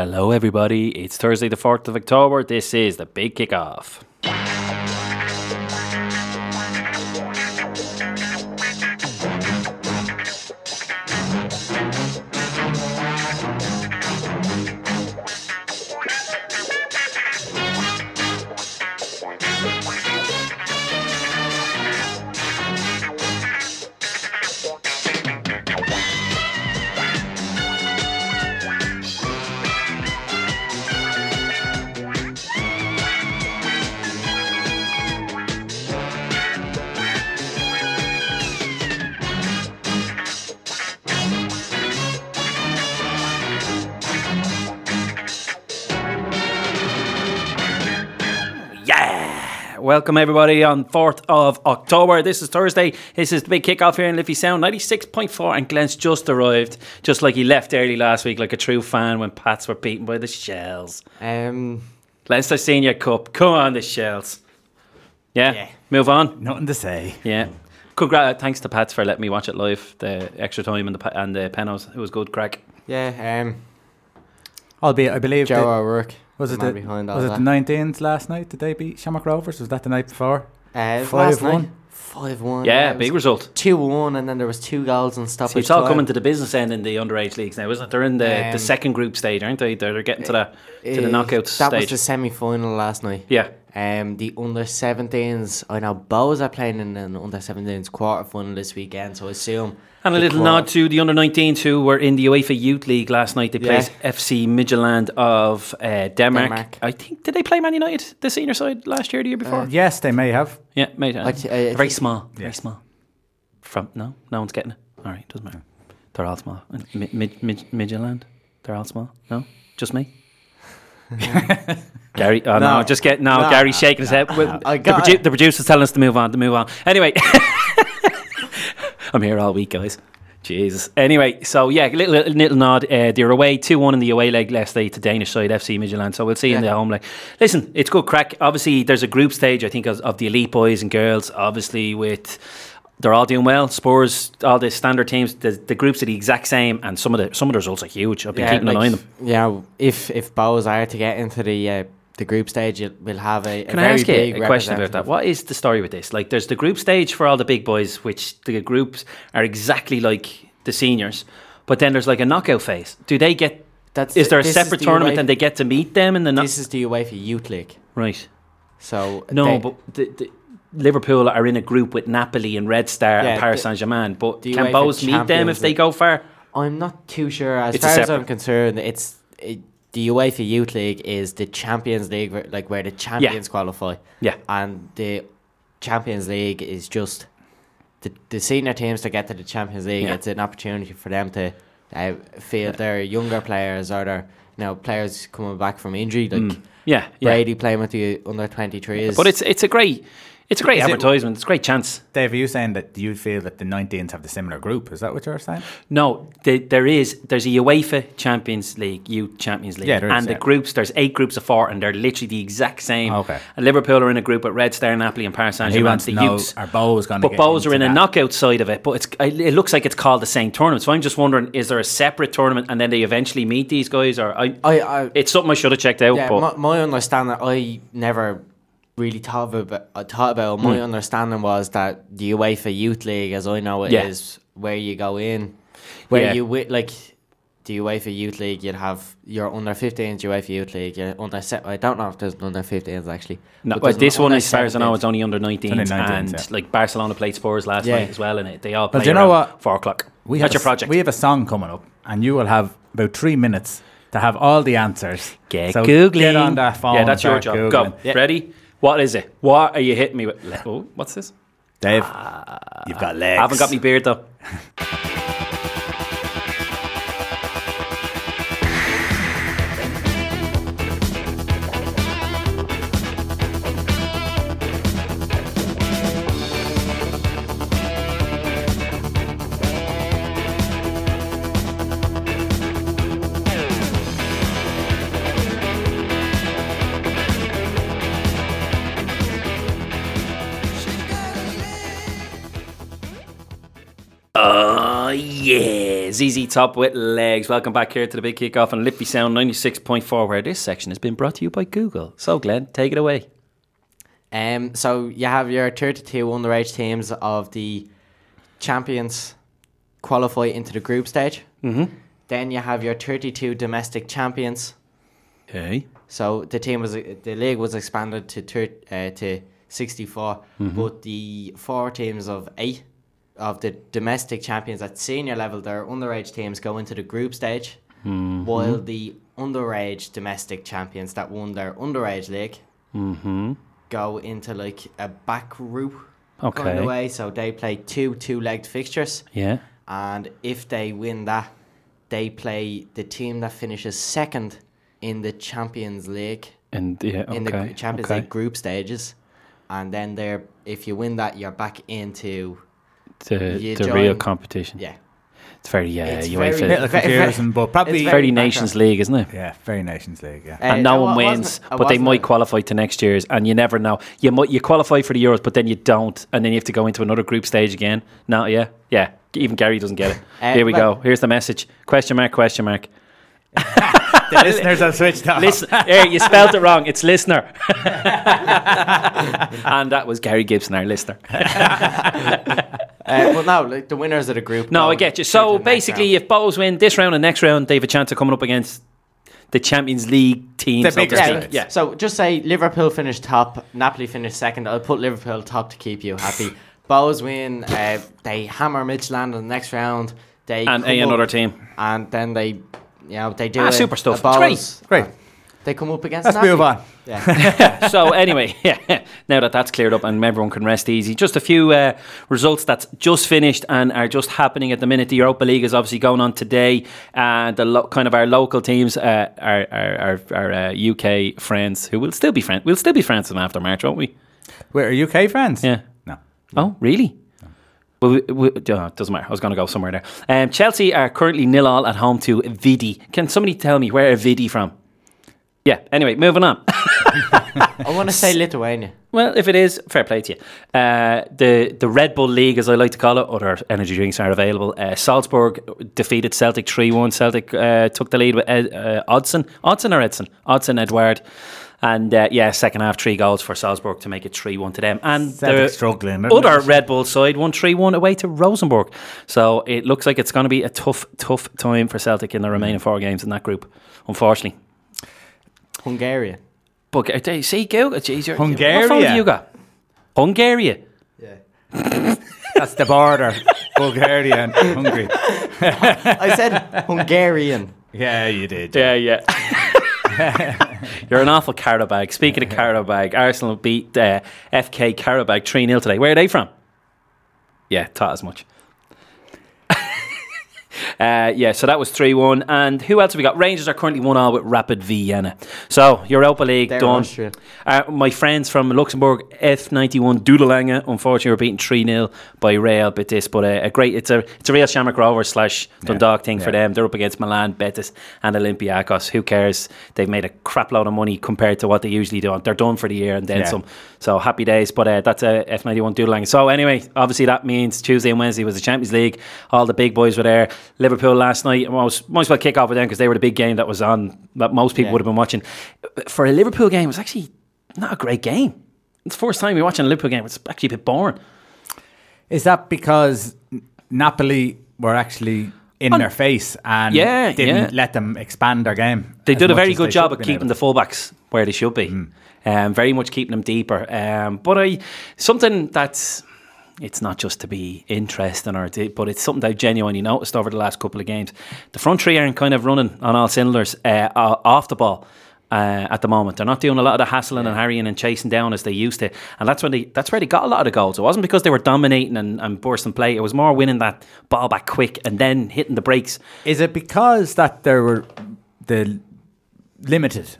Hello, everybody. It's Thursday, the 4th of October. This is the big kickoff. Welcome, everybody, on 4th of October. This is Thursday. This is the big kickoff here in Liffey Sound 96.4. And Glenn's just arrived, just like he left early last week, like a true fan when Pats were beaten by the Shels. Um, Leinster Senior Cup. Come on, the Shels. Yeah? Yeah. Move on. Nothing to say. Yeah. Congra- thanks to Pats for letting me watch it live. The extra time and the pa- and the penos. It was good crack. yeah, um, Albeit, I believe Joe that, O'Rourke. Was it man the, behind all was it that. the 19s last night? Did they beat Shamrock Rovers? Was that the night before? Uh, Five last night, one? Five one. Yeah, big result. Two one, and then there was two goals and stoppage. See, it's all time. coming to the business end in the underage leagues now, isn't it? They're in the, the Um, second group stage, aren't they? They're, they're getting to the to the Uh, knockout That stage. That was the semi final last night. yeah. Um, the under 17s. I know Bohs are playing in an under 17s quarter final this weekend, so I assume. And a little quad- nod to the under 19s who were in the UEFA Youth League last night. They Yeah. played FC Midtjylland of uh, Denmark. Denmark. I think did they play Man United the senior side last year, or the year before? Uh, Yes, they may have. yeah, mate. I th- I very think- small, very small. From no, no one's getting it. All right, doesn't matter. They're all small. Mid, mid, mid, Midtjylland, they're all small. No, just me. Gary, oh no, No. just get no. No, Gary's shaking his head. Well, I the, produ- the producer's telling us to move on. To move on. Anyway, I'm here all week, guys. Jesus. Anyway, so yeah, little, little, little nod. Uh, they're away 2 1 in the away leg last day to Danish side FC Midtjylland. So we'll see in the home leg. Listen, it's good crack. Obviously, there's a group stage, I think, of, of the elite boys and girls. Obviously, with they're all doing well. Spurs, all the standard teams, the, the groups are the exact same, and some of the some of the results are huge. I've been keeping an eye on them. Yeah, if if Bohs are to get into the uh, the group stage, will have a, a Can I ask you a question about that? What is the story with this? Like, there's the group stage for all the big boys, which the groups are exactly like the seniors, but then there's like a knockout phase. Do they get? That's Is there a separate the tournament UEFA and they get to meet them in the no- This is the UEFA Youth League. right? So No, they- but the, the, Liverpool are in a group with Napoli and Red Star Yeah, and Paris Saint Germain. But can UEFA both meet them if they go far? I'm not too sure. As It's far as I'm concerned, it's it, the UEFA Youth League is the Champions League, where- like where the champions qualify, Yeah, and the Champions League is just the the senior teams to get to the Champions League. Yeah. It's an opportunity for them to uh, feel their younger players or their you know players coming back from injury, like Mm. yeah, yeah. Brady playing with the under twenty threes. But it's it's a great it's a great Is it- advertisement. it's a great chance. Dave, are you saying that you feel that the 19s have the similar group? Is that what you're saying? No, the, there is. There's a UEFA Champions League, Youth Champions League, Yeah, there is, and the groups. There's eight groups of four, and they're literally the exact same. Okay. And Liverpool are in a group with Red Star, Napoli, and Paris Saint And he Germain. wants The to know, youths. are Bohs going to But Bohs are in a knockout side of it, but it's it looks like it's called the same tournament. So I'm just wondering, is there a separate tournament, and then they eventually meet these guys, or I? I, I It's something I should have checked out. Yeah, but my, my understanding, I never really thought about. I thought about. My Hmm. understanding was that the UEFA Youth League, as I know it, is Yeah. where you go in, where Yeah. you wi- like the UEFA Youth League. You'd have your under 15s UEFA Youth League. Your under se- I don't know if there's an under 15s actually. No, but well, this one, under as far as I know, 17s. it's only under 19s, Only 19s, and yeah. like Barcelona played Spurs last Yeah. night as well, and it they all play Well, do you know what? four o'clock. We That's have your a, project. We have a song coming up, and you will have about three minutes to have all the answers. Get so googling. Get on that phone. Yeah, that's your job. Googling. Go. Yeah. Ready? What is it? What are you hitting me with? Le- Oh, what's this? Dave, you've got legs. I haven't got my beard though. ZZ Top with legs. Welcome back here to the big kickoff on Liffey Sound 96.4, where this section has been brought to you by Google. So, Glenn, take it away. Um, so you have your 32 underage teams of the champions qualify into the group stage. Mm-hmm. Then you have your 32 domestic champions. Okay. So the team was the league was expanded to uh, to 64, but the four teams of eight of the domestic champions at senior level, their underage teams go into the group stage, while the underage domestic champions that won their underage league Mm-hmm. go into like a back group kind Okay. of way. So they play two two-legged fixtures, Yeah. and if they win that, they play the team that finishes second in the Champions League And yeah, okay. in the Champions okay. League group stages, and then they're if you win that, you're back into The, you the real competition. yeah. It's very, yeah, It's UEFA. very- Little Very- very- confusing, but probably it's very very Nations background. League, isn't it? yeah, very Nations League. Yeah. Uh, and no one wins, but they might a- qualify to next year's, and you never know. You might you qualify for the Euros, but then you don't, and then you have to go into another group stage again. No, yeah, yeah. Even Gary doesn't get it. Uh, Here we well- go. Here's the message: question mark, question mark. the listeners have switched off. Listen, here you spelled it wrong. It's listener, and that was Gary Gibson, our listener. Uh, well, no, like the winners of the group. No, I get you. So basically, if Bohs win this round and next round, they have a chance of coming up against the Champions League team. The so to teams. Yeah. So just say Liverpool finished top, Napoli finished second. I'll put Liverpool top to keep you happy. Bohs win. Uh, they hammer Midtjylland in the next round. They And a another team. and then they, you know, they do Ah, a- super stuff. It's Bohs, Great. and They come up against. Let's Napoli. move on. Yeah. so anyway, yeah, now that that's cleared up and everyone can rest easy, just a few uh, results that's just finished and are just happening at the minute. The Europa League is obviously going on today, and the lo- kind of our local teams, uh, our our, our, our uh, UK friends, who will still be friends, we'll still be friends them after March, won't we? We're UK friends. Yeah. No. Oh, really? Well, we, we, oh, doesn't matter. I was going to go somewhere there. Um, Chelsea are currently nil all at home to Vidi. Can somebody tell me where Vidi from? Yeah. Anyway, moving on. I want to say Lithuania. Well, if it is, fair play to you. Uh, the the Red Bull League, as I like to call it, other energy drinks are available. Uh, Salzburg defeated Celtic 3 1. Celtic uh, took the lead with Ed, uh, Odson. Odson or Edson? Odson Edward. And uh, yeah, second half, three goals for Salzburg to make it 3 1 to them. And Celtic the struggling, other it? Red Bull side won 3 1 away to Rosenborg. So it looks like it's going to be a tough, tough time for Celtic in the remaining four games in that group, unfortunately. Hungarian. But uh, see, Google, geez, you're- What phone Hungaria. have you got? Hungary. Yeah. That's the border. Bulgaria and Hungary. I said Hungarian. Yeah, you did. Yeah, yeah. You're an awful Qarabag. Speaking of Qarabag, Arsenal beat uh, FK Qarabag 3 0 today. Where are they from? Yeah, taught as much. Uh, yeah, so that was 3 1. And who else have we got? Rangers are currently 1 all with Rapid Vienna. So, Europa League They're done. Uh, my friends from Luxembourg, F91 Dudelange, unfortunately, were beaten 3 0 by Real Betis. But uh, a great, it's a it's a real Shamrock Rovers slash Dundalk thing for them. They're up against Milan, Betis, and Olympiacos. Who cares? They've made a crap load of money compared to what they usually do. They're done for the year and then Yeah. some. So happy days. But uh, that's a F91 Dudelange. So anyway, obviously that means Tuesday and Wednesday was the Champions League. All the big boys were there. Liverpool last night. I was most most well kick off with them because they were the big game that was on that most people Yeah. would have been watching. For a Liverpool game, it was actually not a great game. It's the first time you're watching a Liverpool game. It's actually a bit boring. Is that because Napoli were actually in their face and Yeah, didn't yeah. let them expand their game? They did a very good job of keeping the fullbacks where they should be. Um, very much keeping them deeper. Um, but I something that's it's not just to be interesting or to, but it's something that I've genuinely noticed over the last couple of games. The front three aren't kind of running on all cylinders uh, off the ball. Uh, at the moment, they're not doing a lot of the hassling and harrying and chasing down as they used to, and that's when they that's where they got a lot of the goals. It wasn't because they were dominating and, and bursting play. It was more winning that ball back quick and then hitting the brakes. Is it because that there were the limited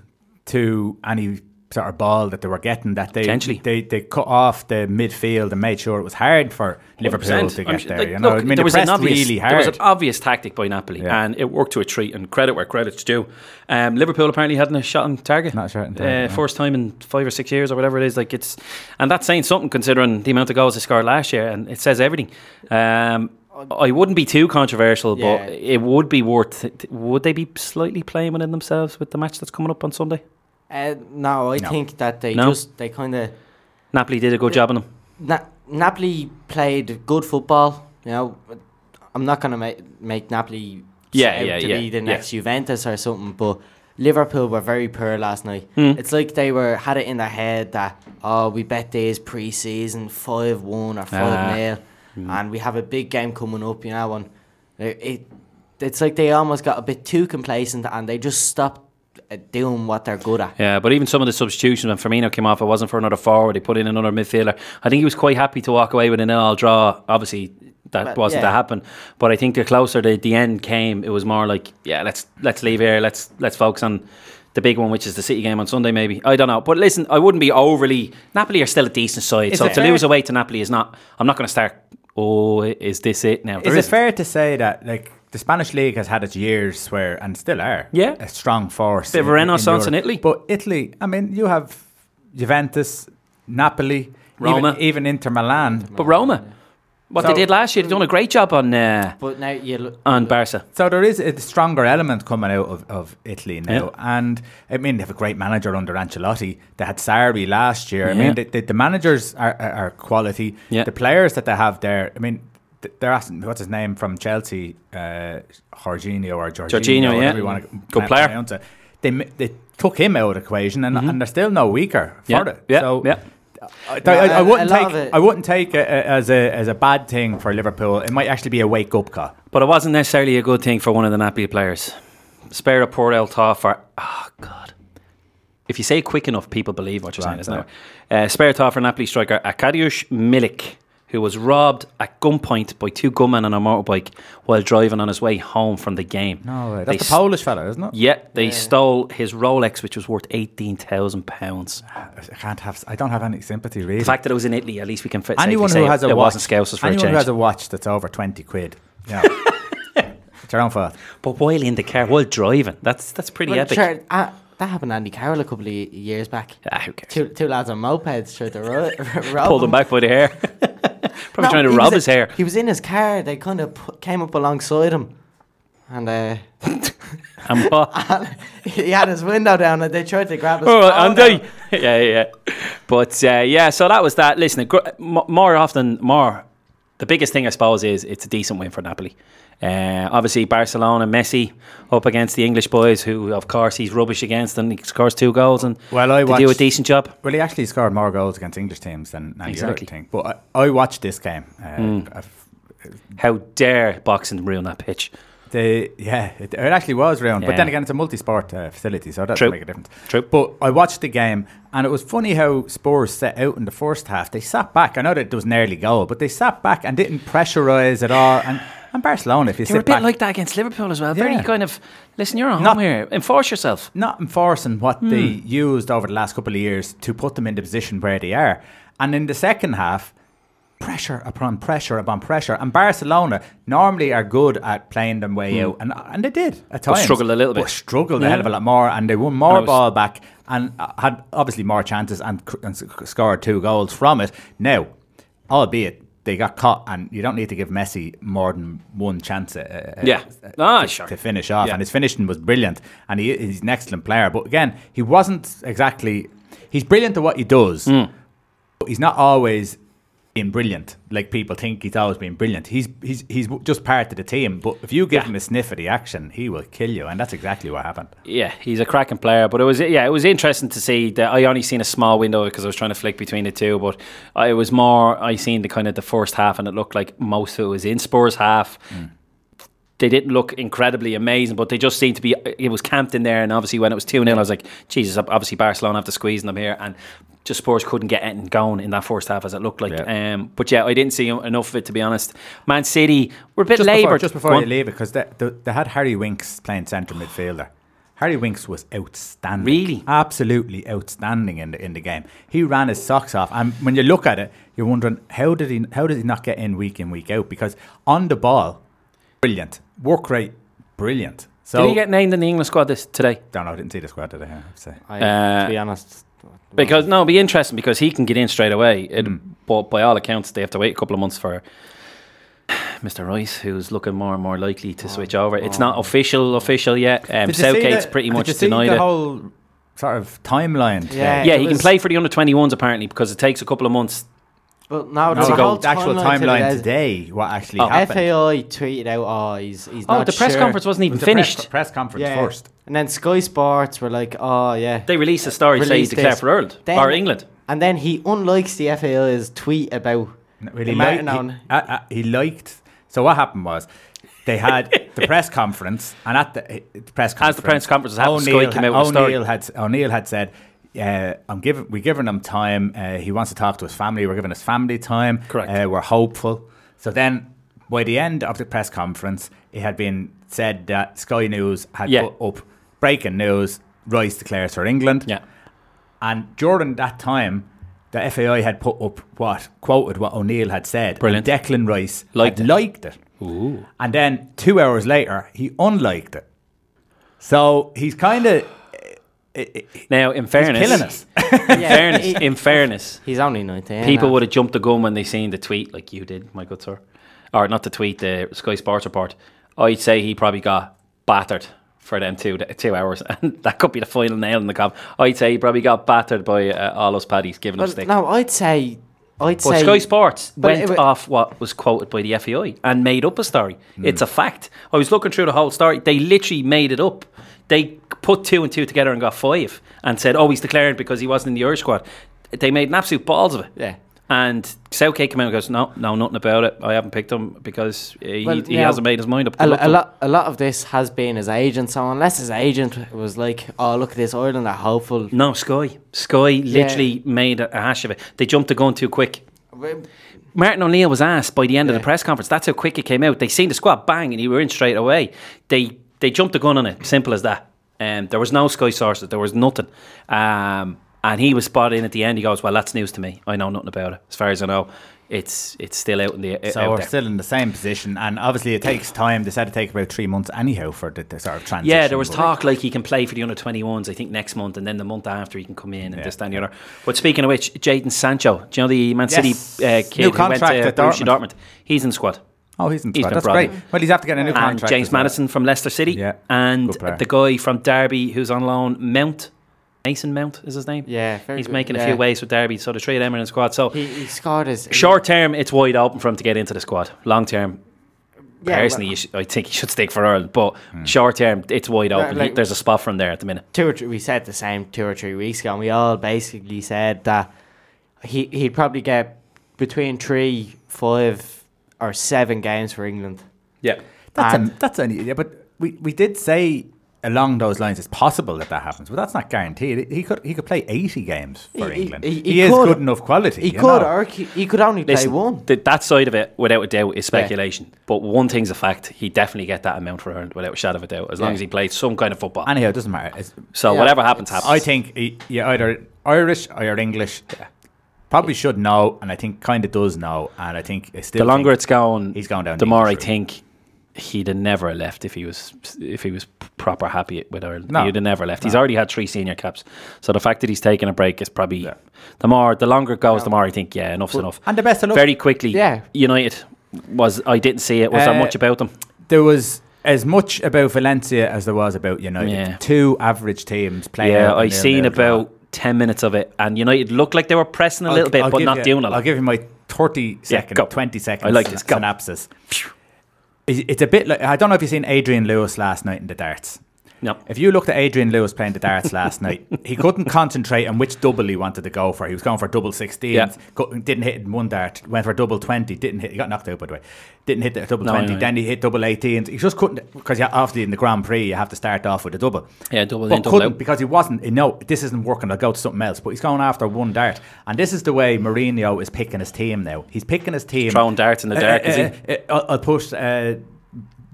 to any sort of ball that they were getting that they Potentially. they, they cut off the midfield and made sure it was hard for Liverpool 100%. to get sure- there. like, you know, look, I mean, there they was an pressed obvious, really there was an obvious tactic by Napoli, Yeah. and it worked to a treat. And credit where credit's due. Um, Liverpool apparently hadn't a shot on target. Not a shot on uh, no. First time in five or six years or whatever it is. Like it's, and that's saying something considering the amount of goals they scored last year, and it says everything. Um, I wouldn't be too controversial, Yeah. but it would be worth. Would they be slightly playing within themselves with the match that's coming up on Sunday? Uh, no, I No. think that they No? just they kind of Napoli did a good job on them. Na- Napoli played good football. You know, I'm not gonna make make Napoli Yeah, out yeah, to yeah, be the yeah. next Juventus or something, but Liverpool were very poor last night. Hmm. It's like they were had it in their head that oh we bet these pre-season five one or five Ah. nil, and we have a big game coming up. You know, and it, it it's like they almost got a bit too complacent and they just stopped uh, doing what they're good at. Yeah, but even some of the substitutions when Firmino came off, it wasn't for another forward. He put in another midfielder. I think he was quite happy to walk away with an all draw. Obviously, that But, wasn't yeah. to happen. But I think the closer the, the end came, it was more like, yeah, let's let's leave here. Let's let's focus on the big one, which is the City game on Sunday. Maybe I don't know. But listen, I wouldn't be overly. Napoli are still a decent side, Is so to fair- lose away to Napoli is not. I'm not going to start. Oh, is this it now? Is There it isn't. fair to say that like the Spanish league has had its years where and still are Yeah. a strong force Bit of a renaissance in Europe. Italy. But Italy, I mean, you have Juventus, Napoli, Roma. even, even Inter Milan. But Roma, what So- they did last year, they've done a great job on uh, But now you look, on Barca. So there is a stronger element coming out of, of Italy now, Yeah. and I mean they have a great manager under Ancelotti. They had Sarri last year. I mean the, the, the managers are, are, are quality. Yeah. The players that they have there, I mean th- they're asking what's his name from Chelsea, uh, Jorginho or Jorginho, Jorginho, yeah. you want to Good player. Pronounce it. They they took him out of the equation, and, and they're still no weaker for Mm-hmm. Yeah, it. yeah, so yeah. I, No, I, I a- a wouldn't lot take it- I wouldn't take it uh, as a as a bad thing for Liverpool. It might actually be a wake up call. But it wasn't necessarily a good thing for one of the Napoli players. Spare a poor El thought for oh god. If you say quick enough, people believe what you're saying, isn't it? Uh, spare thought for Napoli striker Arkadiusz Milik, who was robbed at gunpoint by two gunmen on a motorbike while driving on his way home from the game. No, way. They that's the s- Polish fella, isn't it? Yeah, they stole his Rolex, which was worth eighteen thousand pounds. I can't have. I don't have any sympathy really. The fact that it was in Italy, at least we can fit. anyone who say has it, a it watch, wasn't Scousers for a anyone change. who has a watch that's over twenty quid, yeah, it's your own fault. but while in the car, while driving, that's that's pretty Well, epic. sure, uh, that happened to Andy Carroll a couple of years back. Ah, who cares? Two, two lads on mopeds tried to ro- rob Pulled him back by the hair. Probably No, trying to rob was his hair. He was in his car. They kind of came up alongside him, and uh, And what? he had his window down, and they tried to grab his. Oh, Andy. yeah, yeah. But uh, yeah, so that was that. Listen, gr- m- more often, more. The biggest thing, I suppose, is it's a decent win for Napoli. Uh, obviously, Barcelona, Messi up against the English boys, who, of course, he's rubbish against, and he scores two goals, and Well, I they do a decent job. Well, he actually scored more goals against English teams than any Exactly. other thing. But I, I watched this game. Uh. I've- How dare boxing ruin that pitch? The yeah, it, it actually was round. But then again, it's a multi-sport uh, facility, so that doesn't make a difference. True. But I watched the game, and it was funny how Spurs set out in the first half. They sat back. I know that there was an early goal, but they sat back and didn't pressurise at all. And, and Barcelona, if you They were a bit back, like that against Liverpool as well. Very kind of, listen, you're at Not- home here. Enforce yourself. not enforcing what they Hmm. used over the last couple of years to put them in the position where they are. And in the second half, pressure upon pressure upon pressure. And Barcelona normally are good at playing them way out, and and they did at Hmm. But times. struggled a little bit. But struggled a hell of a lot more, and they won more was- ball back and uh, had obviously more chances and, and scored two goals from it. Now, albeit. They got caught, and you don't need to give Messi more than one chance. Uh, uh, Yeah. uh, Ah, to, sure. to finish off, Yeah. and his finishing was brilliant, and he, he's an excellent player. But again, he wasn't exactly. He's brilliant at what he does, Hmm. but he's not always brilliant like people think he's always been brilliant. He's he's he's just part of the team. But if you give Yeah. him a sniff of the action, he will kill you, and that's exactly what happened. Yeah, he's a cracking player. But it was yeah, it was interesting to see that I only seen a small window because I was trying to flick between the two. But I was more I seen the kind of the first half, and it looked like most of it was in Spurs half. Mm. They didn't look incredibly amazing, but they just seemed to be. It was camped in there, and obviously when it was two 0 I was like, Jesus, obviously Barcelona have to squeeze them here, and just Spurs couldn't get anything going in that first half as it looked like. Yeah. Um, but yeah, I didn't see enough of it to be honest. Man City were a bit Just laboured. before, just before you leave it, because they, they, they had Harry Winks playing centre midfielder. Harry Winks was outstanding. Really? absolutely outstanding in the in the game. He ran his socks off, and when you look at it, you're wondering how did he how did he not get in week in week out? Because on the ball, brilliant work rate, brilliant. So Did he get named in the England squad this today? don't know. I didn't see the squad today. I have to say. I, Uh, to be honest, Because no, it'd be interesting because he can get in straight away. It, Hmm. But by all accounts, they have to wait a couple of months for Mr. Rice, who's looking more and more likely to switch over. It's not official, official yet. Um, Did you see Southgate's the- pretty did much you see denied the it. whole sort of timeline. today? Yeah. yeah, it he can play for the under 21s apparently because it takes a couple of months. But now No, there's the, a whole the actual timeline, timeline today, what actually Oh. happened. FAI tweeted out, oh, he's he's Oh, not the press sure. conference wasn't even was the press- finished. Press, conference Yeah. first. And then Sky Sports were like, oh yeah. They released a story saying he Released declared for Ireland Then- or England. And then he unlikes the FAI's tweet about No, well, the he, liked, on. he, uh, uh, he liked. So what happened was they had the press conference, and at the, the press conference, As the press conference was happening, Sky O'Neill came had- out with a story. O'Neill had O'Neill had said, uh, "I'm giving we giving him time. Uh, he wants to talk to his family. We're giving his family time. Correct. Uh, we're hopeful." So then, by the end of the press conference, it had been said that Sky News had Yeah. put up breaking news: Rice declares for England. Yeah. And during that time, the FAI had put up what quoted what O'Neill had said. Brilliant. Declan Rice Liked it. liked it. Ooh. And then two hours later, he unliked it. So he's kind of Now, in fairness, killing us. in fairness, in fairness, He's only 19. people would have jumped the gun when they seen the tweet, like you did, my good sir, or not the tweet, the Sky Sports report. I'd say he probably got battered for them two two hours, and that could be the final nail in the coffin. I'd say he probably got battered by uh, all those paddies giving him Well, stick. no, I'd say. I'd But say. Sky Sports went it wa- off what was quoted by the FAI and made up a story. Hmm. It's a fact. I was looking through the whole story. They literally made it up. They put two and two together and got five and said, oh, he's declared because he wasn't in the Irish squad. They made an absolute balls of it. Yeah. And Southgate came out and goes, no, no, nothing about it. I haven't picked him because he, Well, he now, hasn't made his mind up. A, a lot, a lot of this has been his agent. So unless his agent was like, "Oh, look at this Ireland are hopeful," No, Sky. Sky literally made a, hash of it. They jumped the gun too quick. Martin O'Neill was asked by the end of the press conference. That's how quick it came out. They seen the squad bang, and he were in straight away. They they jumped the gun on it. Simple as that. Um, there was no Sky sources. There was nothing. Um, and he was spotted in at the end. He goes, "Well, that's news to me. I know nothing about it. As far as I know, it's it's still out in the So out we're there." still in the same position, and obviously it takes time. They said it take about three months anyhow for the, the sort of transition. Yeah, there was talk like he can play for the under 21s, I think next month, and then the month after he can come in and Yeah. this, that, and the other. But speaking of which, Jadon Sancho, do you know the Man City Yes. uh, kid New who went to Borussia Dortmund. Dortmund? He's in the squad. Oh, he's in He's squad. been That's brought great. in. Well, he's after getting a new And contract. James as well. Maddison from Leicester City. Yeah, And good player. the guy from Derby who's on loan, Mount. Mason Mount is his name. Yeah, very He's good, making a yeah. few waves with Derby, so the three of them are in the squad. So he, he scored his short term, it's wide open for him to get into the squad. Long term, Yeah, personally, well- you sh- I think he should stick for Ireland. But hmm. short term, it's wide open. He- like- There's a spot for him there at the minute. two or three, we said the same two or three weeks ago, and we all basically said that he he'd probably get between three, five, or seven games for England. Yeah. That's And- a, that's only yeah, but we, we did say along those lines it's possible that that happens, but that's not guaranteed. He could he could play eighty games for He- he- England. he- He, he is could- good enough quality. He you could, know. or he, he could only play one. th- that side of it, without a doubt, is speculation. But one thing's a fact: he definitely get that amount for Ireland without a shadow of a doubt, as long as he played some kind of football. Anyhow, it doesn't matter. It's, so Yeah, whatever happens, happens. I think he, you either Irish or you're English. Probably should know, and I think kind of does know, and I think it's still the longer it's going, he's going down the more I route. think he'd have never left if he was if he was proper happy with Ireland. No. He'd have never left. He's already had three senior caps, so the fact that he's taking a break is probably Yeah. the more the longer it goes, the more I think yeah, enough's enough. and the best of luck. Very quickly, Yeah. United was I didn't see it. Was there Uh, much about them? there was as much about Valencia as there was about United. Yeah. Two average teams playing. Yeah, I seen about ten minutes of it, and United looked like they were pressing a I'll- little bit, I'll but not you- doing I'll give you my 30 second, go. 20 second I like this, go. synopsis. It- It's a bit like I don't know if you've seen Adrian Lewis last night in the darts. No. If you looked at Adrian Lewis playing the darts last night, he couldn't concentrate on which double he wanted to go for. He was going for double 16, Yeah. didn't hit in one dart, went for double 20, didn't hit, he got knocked out by the way, didn't hit the double No, 20, anyway. then he hit double 18. He just couldn't, because obviously in the Grand Prix you have to start off with a double. Yeah, double in, But double couldn't because he wasn't. You know, this isn't working. I'll go to something else. But he's going after one dart, and this is the way Mourinho is picking his team now. He's picking his team. Throwing darts in the dark, is he? Uh, uh, I'll, I'll push uh,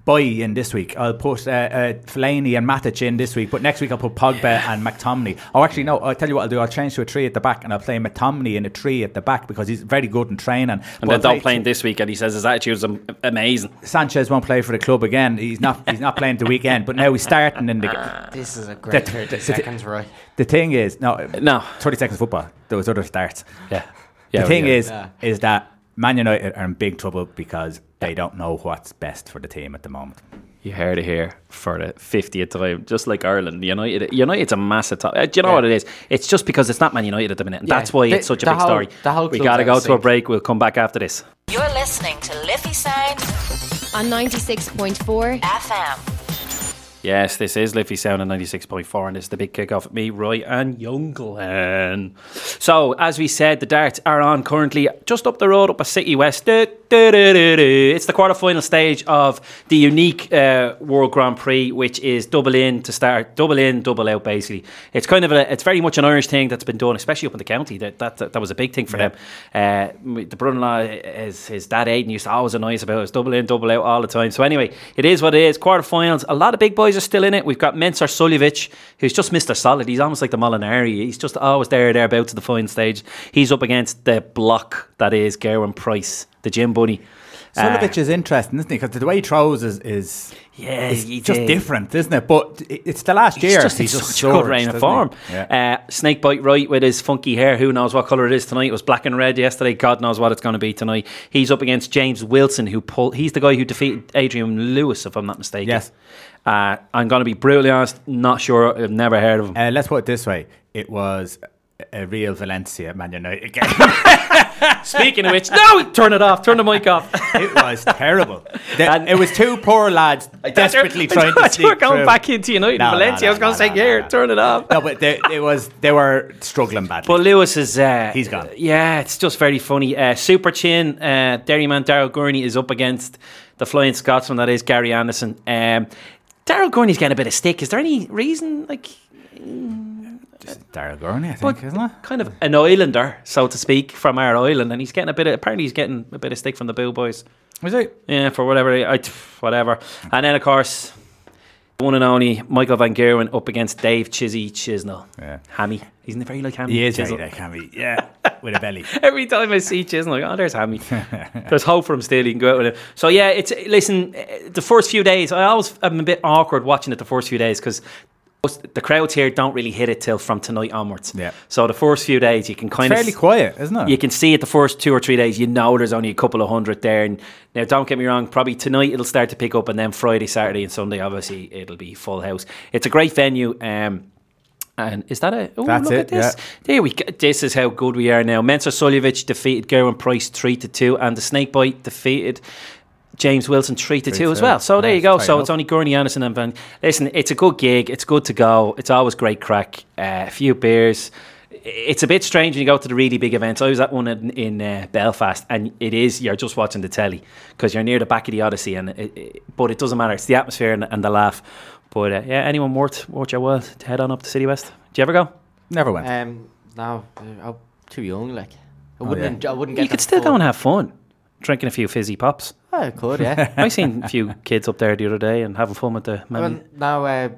Boy in this week. I'll put uh, uh, Fellaini and Matic in this week. But next week I'll put Pogba and McTominay. Oh, actually no. I'll tell you what I'll do. I'll change to a three at the back, and I'll play McTominay in a three at the back because he's very good in training. And But then I'll don't play- play him this week, and he says his attitude is amazing. Sanchez won't play for the club again. He's not. He's not playing the weekend. But now he's starting in the. This is a great The- 30 the- seconds, right? The thing is, no, No. 30 seconds of football. There was other starts. Yeah. yeah the thing yeah. is, Yeah. is that Man United are in big trouble because they don't know what's best for the team at the moment. You heard it here for the 50th time, just like Ireland. United, United's a massive top. Uh, do you know Yeah. what it is? It's just because it's not Man United at the minute. And Yeah, that's why the- it's such a big whole- story. we got to go to a break. We'll come back after this. You're listening to Liffey Sound on 96.4 FM. Yes, this is Liffey Sound on 96.4, and it's the big kickoff with me, Roy and Young Glenn. So, as we said, the darts are on currently just up the road, up a Citywest. It's the quarter-final stage of the unique uh, World Grand Prix, which is double in to start, double in, double out, basically. It's kind of a, it's very much an Irish thing that's been done, especially up in the county. That that, that, was a big thing for them. Uh, the brother-in-law, his, his dad Aidan used to always annoy us about it. It's double in, double out all the time. So anyway, it is what it is. Quarterfinals. A lot of big boys are still in it. We've got Mensur Suljovic, who's just Mr. Solid. He's almost like the Molinari. He's just always there, thereabouts to the final stage. He's up against the block that is Gerwyn Price, the gym bunny. Uh, is interesting, isn't he? Because the way he throws is, is Yeah, he just different, isn't it? But it's the last year. He's year. just he's such a good reign of form. Yeah. Uh, Snakebite Wright with his funky hair. Who knows what colour it is tonight? It was black and red yesterday. God knows what it's going to be tonight. He's up against James Wilson, who pulled. He's the guy who defeated Adrian Lewis, if I'm not mistaken. Yes. Uh, I'm going to be brutally honest. Not sure. I've never heard of him. Uh, let's put it this way: it was a real Valencia Man United game. Speaking of which, no, turn it off. Turn the mic off. it was terrible. The- And- it was two poor lads desperately trying to you were sneak going through. back into United No, and no, Valencia. no, I was going to say, here, turn it off. No, but they, it was they were struggling badly. But Lewis is. Uh, He's gone. Yeah, it's just very funny. Uh, Super Chin, uh, Derryman Daryl Gurney is up against the Flying Scotsman, that is Gary Anderson. Um, Daryl Gurney's getting a bit of stick. Is there any reason, like, Just Daryl Gurney, I think, isn't it? kind of an islander, so to speak, from our island, and he's getting a bit of, apparently he's getting a bit of stick from the Bill Boys. Was it? Yeah, for whatever, I, whatever. And then, of course, one and only Michael Van Gerwen up against Dave Chizzy Chisnall. Yeah. Hammy. He's in a very like Hammy. He is Chisnall. very like Hammy. Yeah, with a belly. Every time I see Chisholm, I'm like, oh, there's Hammy. there's hope for him still. He can go out with it. So yeah, it's listen. The first few days, I always am a bit awkward watching it. The first few days because the crowds here don't really hit it till from tonight onwards. Yeah. So the first few days, you can kind it's Fairly of fairly quiet, isn't it? you can see it the first two or three days. You know, there's only a couple of hundred there. And now, don't get me wrong. Probably tonight it'll start to pick up, and then Friday, Saturday, and Sunday, obviously, it'll be full house. It's a great venue. Um, and is that a? Oh, That's look it, at this. yeah. There we go. This is how good we are now. Mensur Suljovic defeated Gerwyn Price three to two, and the Snakebite defeated. James Wilson three to two as well. So there you go. So tight it's only Gurney Anderson and Van. Listen, it's a good gig. It's good to go. It's always great crack. Uh, a few beers. It's a bit strange when you go to the really big events. I was at one in, in uh, Belfast, and it is you're just watching the telly because you're near the back of the Odyssey, and it, it, but it doesn't matter. It's the atmosphere and, and the laugh. But uh, yeah, anyone worth worth your while to head on up to Citywest? Do you ever go? Never went. Um, no, I'm too young. Like, I Oh, wouldn't. yeah. I wouldn't get. you could the still go and have fun, drinking a few fizzy pops. Oh, I could, yeah. I seen a few kids up there the other day and having fun with the. well, now, uh,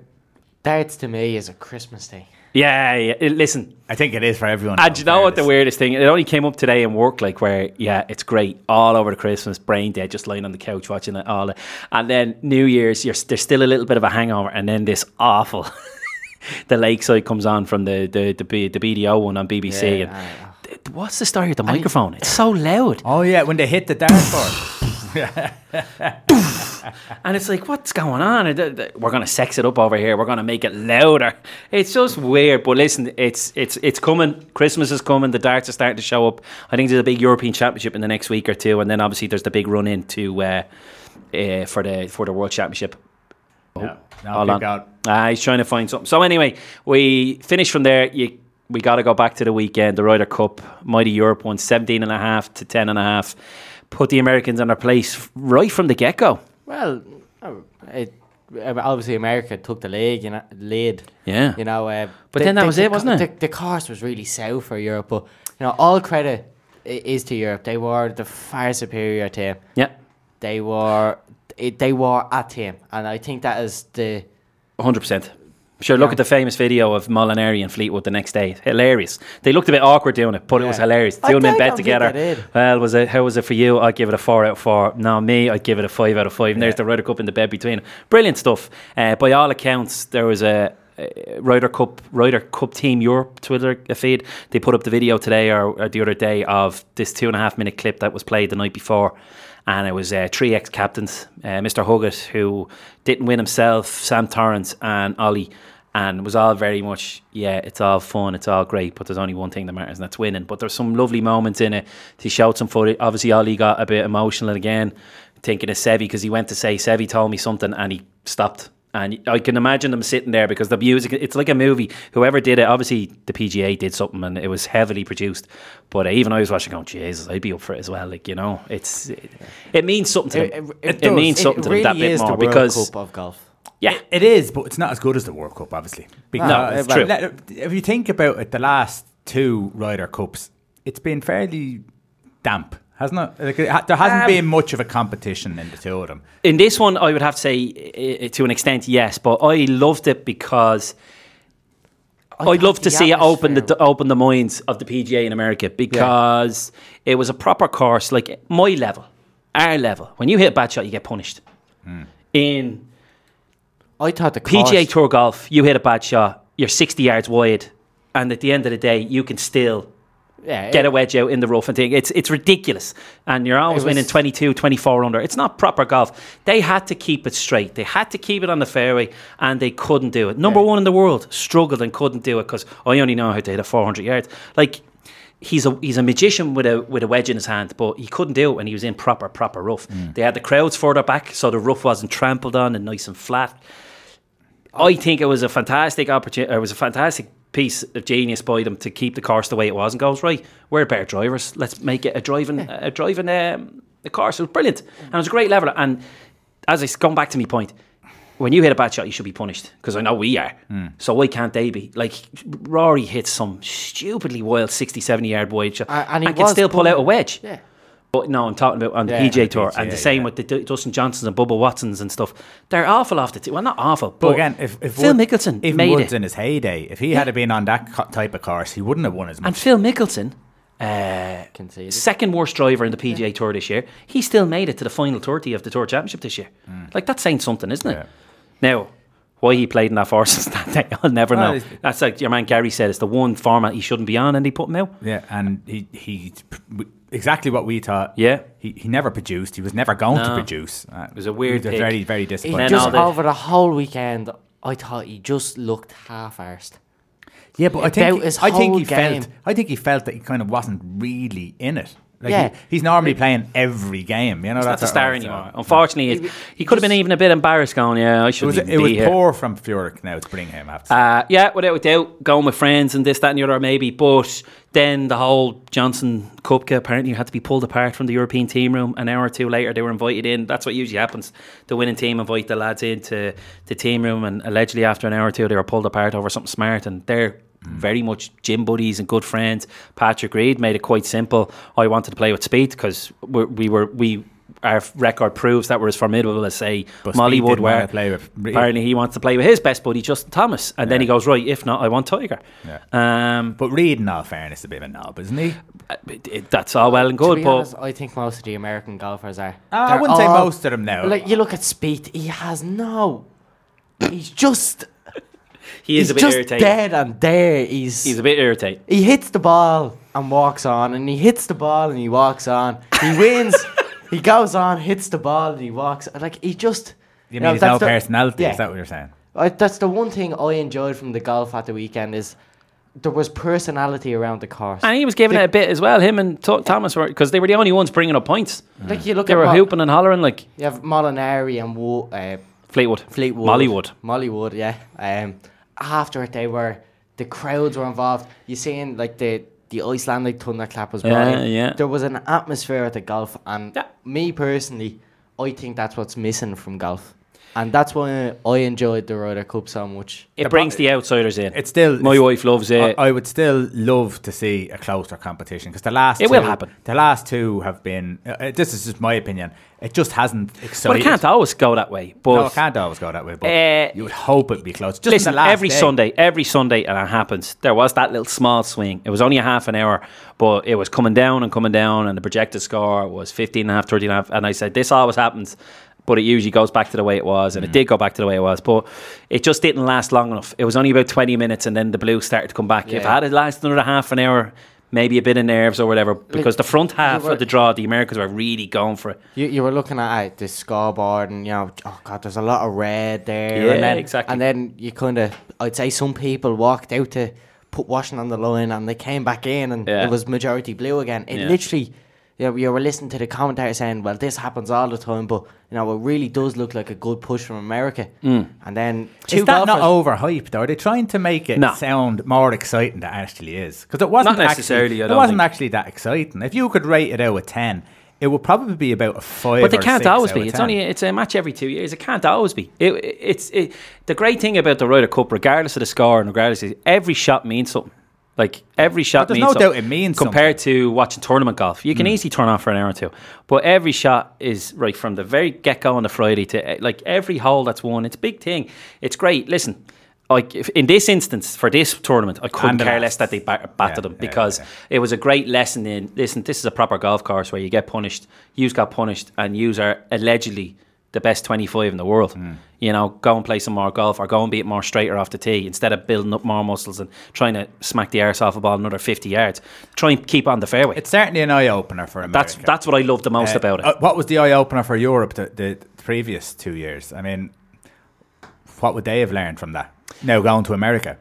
darts to me is a Christmas thing. Yeah, yeah. Listen, I think it is for everyone. And you know what the weirdest thing? It only came up today in work, like where yeah, it's great all over the Christmas, brain dead, just lying on the couch watching it all. And then New Year's, you're there's still a little bit of a hangover, and then this awful. the Lakeside comes on from the the the, B, the BDO one on BBC. Yeah, and what's the story with the microphone? It's so loud, Oh yeah, when they hit the dartboard. and it's like, what's going on? And th- th- We're gonna sex it up over here. We're gonna make it louder. It's just weird. But listen, it's it's it's coming. Christmas is coming. The darts are starting to show up. I think there's a big European Championship in the next week or two, and then obviously there's the big run into uh, uh, for the for the World Championship. Yeah. No, Hold on. Ah, he's trying to find something. So anyway, we finish from there. You, we got to go back to the weekend. The Ryder Cup, Mighty Europe won 17 and a half to 10 and a half. Put the Americans on their place right from the get go. Well, oh, it, uh, obviously America took the lead, you know, lead. Yeah. You know, uh, But then that was it, wasn't the, it? The, course was really south for Europe, but you know, all credit is to Europe. They were the far superior team. Yeah, They were, it, they were a team, and I think that is the 100%. Sure, look Yeah. at the famous video of Molinari and Fleetwood the next day. Hilarious. They looked a bit awkward doing it, but it was hilarious. I Two in bed together. Well, was it? How was it for you? I'd give it a four out of four. No, me, I'd give it a five out of five. And there's the Ryder Cup in the bed between. Brilliant stuff. Uh, by all accounts, there was a uh, Ryder Cup Ryder Cup Team Europe Twitter feed. They put up the video today or, or the other day of this two and a half minute clip that was played the night before, and it was uh, three ex captains, uh, Mr. Huggett who didn't win himself, Sam Torrance and Ollie. And it was all very much, yeah, it's all fun, it's all great, but there's only one thing that matters, and that's winning. But there's some lovely moments in it. He showed some footage. Obviously, Ollie got a bit emotional again, thinking of Seve because he went to say Seve told me something, and he stopped. And I can imagine them sitting there because the music, it's like a movie. Whoever did it, obviously the PGA did something and it was heavily produced. But uh, even I was watching going, Jesus, I'd be up for it as well. Like, you know, it's it, it means something to them. It, does. means something to really them that bit more the World because, Cup of golf. yeah, It is, but it's not as good as the World Cup, obviously. Because it's true. If you think about it, the last two Ryder Cups, it's been fairly damp, hasn't it? Like, it there hasn't Um, been much of a competition in the two of them. in this one, I would have to say, i- i- to an extent, yes. But I loved it because I'd love to the see it open the open the minds of the PGA in America because it was a proper course, like my level, our level. When you hit a bad shot, you get punished. In I thought the PGA course- Tour golf, you hit a bad shot, you're 60 yards wide, and at the end of the day, you can still yeah, get a wedge out in the rough and thing. It's it's ridiculous. And you're always winning 22, 24 under. It's not proper golf. They had to keep it straight. They had to keep it on the fairway and they couldn't do it. Number one in the world struggled and couldn't do it because I only know how to hit a 400 yards. Like, he's a he's a magician with a with a wedge in his hand, but he couldn't do it when he was in proper proper rough. They had the crowds further back so the rough wasn't trampled on and nice and flat. I think it was a fantastic opportunity. It was a fantastic piece of genius by them to keep the course the way it was and goes right. We're better drivers. Let's make it a driving a driving um, a course. It was brilliant and it was a great level. And as I going back to my point, when you hit a bad shot, you should be punished because I know we are. So why can't they be? Like Rory hits some stupidly wild 60, 70 yard wide shot Uh, and, and he can still pull out a wedge. Yeah. But no, I'm talking about on the Yeah, PGA the Tour, PGA, and the same yeah. with the Dustin Johnsons and Bubba Watsons and stuff. They're awful off the tee. Well, not awful, but, But again, if, if Phil Wood- Mickelson even made Woods it, in his heyday, if he had been on that type of course, he wouldn't have won as much. and Phil Mickelson, uh, second worst driver in the PGA Tour this year, he still made it to the final thirty of the Tour Championship this year. Like that's saying something, isn't it? Yeah. Now. Why he played in that forces that day, I'll never Well, know. That's like your man Gary said. It's the one format he shouldn't be on, and he put him out. Yeah, and he, he exactly what we thought. Yeah. he, he never produced. He was never going to produce. Uh, was a weird He was pick. very very He disappointing. then just the- over the whole weekend, I thought he just looked half-arsed. Yeah, but I about think his I think whole he game. felt I think he felt that he kind of wasn't really in it. Like Yeah. he, he's normally playing every game. You know, He's not that's the what star I was, anymore. Unfortunately, he, He- he could have been even a bit embarrassed going, yeah, I It shouldn't was even it was here. poor from Furyk now to bring him. I have to say. Uh, yeah, without a doubt, going with friends and this, that, and the other, maybe. But then the whole Johnson Koepka apparently had to be pulled apart from the European team room. An hour or two later, they were invited in. That's what usually happens. The winning team invite the lads into the team room, and allegedly after an hour or two, they were pulled apart over something smart. And they're Mm. very much gym buddies and good friends. Patrick Reed made it quite simple. I wanted to play with Spieth because we were we. Our record proves that we're as formidable as say But Spieth Molly Wood didn't play with Apparently, he wants to play with his best buddy Justin Thomas, and then he goes right. If not, I want Tiger. Yeah. Um, But Reed, in all fairness, is a bit of a knob, isn't he? it- it- that's all well and good, but honest, I think most of the American golfers are. Ah, I wouldn't say most of them now. Like you look at Spieth, he has no. He's just. He is he's a bit just irritating. dead and there. He's. He's a bit irritating. he hits the ball and walks on, and he hits the ball and he walks on. He wins. he goes on, hits the ball, and he walks. Like he just. you know, mean he's no that's the- personality? Yeah. Is that what you're saying? I, that's the one thing I enjoyed from the golf at the weekend is there was personality around the course. And he was giving it a bit as well. Him and Th- Thomas were because they were the only ones bringing up points. like you look They at were Mo- hooping and hollering like You have Molinari and Wo- uh, Fleetwood, Fleetwood, Mollywood. Mollywood. Yeah. Um, after it, they were the crowds were involved. You seeing like the the Icelandic thunderclap was brought Yeah, yeah. There was an atmosphere at the golf, and Yeah. me personally, I think that's what's missing from golf, and that's why I enjoyed the Ryder Cup so much. It The brings pro- the outsiders in. It's still My it's- wife loves it. I, I would still love to see a closer competition because the last It two, will happen. The last two have been. Uh, uh, this is just my opinion. It just hasn't excited. but it can't always go that way. But no, it can't always go that way. But Uh, you would hope it'd be close. Just Listen, in the last every day. Sunday, every Sunday, and it happens. There was that little small swing. It was only a half an hour, but it was coming down and coming down, and the projected score was 15 and a half, 13 and a half. And I said, this always happens but it usually goes back to the way it was, and it did go back to the way it was. But it just didn't last long enough. It was only about twenty minutes, and then the blue started to come back. If it had it lasted another half an hour. Maybe a bit of nerves or whatever, because the front half were- of the draw, the Americans were really going for it. You, you were looking at uh, the scoreboard and you know oh god there's a lot of red there Yeah, and then, exactly. and then you kind of I'd say some people walked out to put washing on the line and they came back in and Yeah. it was majority blue again it Yeah. literally you, know, you were listening to the commentator saying well this happens all the time but you know it really does look like a good push from America Mm. and then two Is that not overhyped? Or are they trying to make it No. sound more exciting than it actually is? Because it wasn't Not necessarily, Actually, it wasn't think. actually that exciting. If you could rate it out of ten, it would probably be about a five. But they can't six always be. It's only it's a match every two years. It can't always be. It, it- it's it, the great thing about the Ryder Cup, regardless of the score and regardless, of, every shot means something. Like every shot, there's means no something doubt it means compared to watching tournament golf. You can easily turn off for an hour or two, but every shot is right from the very get go on the Friday to eh, like every hole that's won. It's a big thing. It's great. Listen. Like if- in this instance, for this tournament, I couldn't care less that they ba- battered Yeah, them yeah, because yeah. it was a great lesson in listen this is a proper golf course where you get punished yous got punished and yous are allegedly the best 25 in the world Hmm. you know go and play some more golf or go and be more straighter off the tee instead of building up more muscles and trying to smack the arse off a ball another 50 yards try and keep on the fairway It's certainly an eye opener for America. that's that's what I love the most Uh, about it uh, what was the eye opener for Europe the, the previous two years? I mean, what would they have learned from that? Now going to America.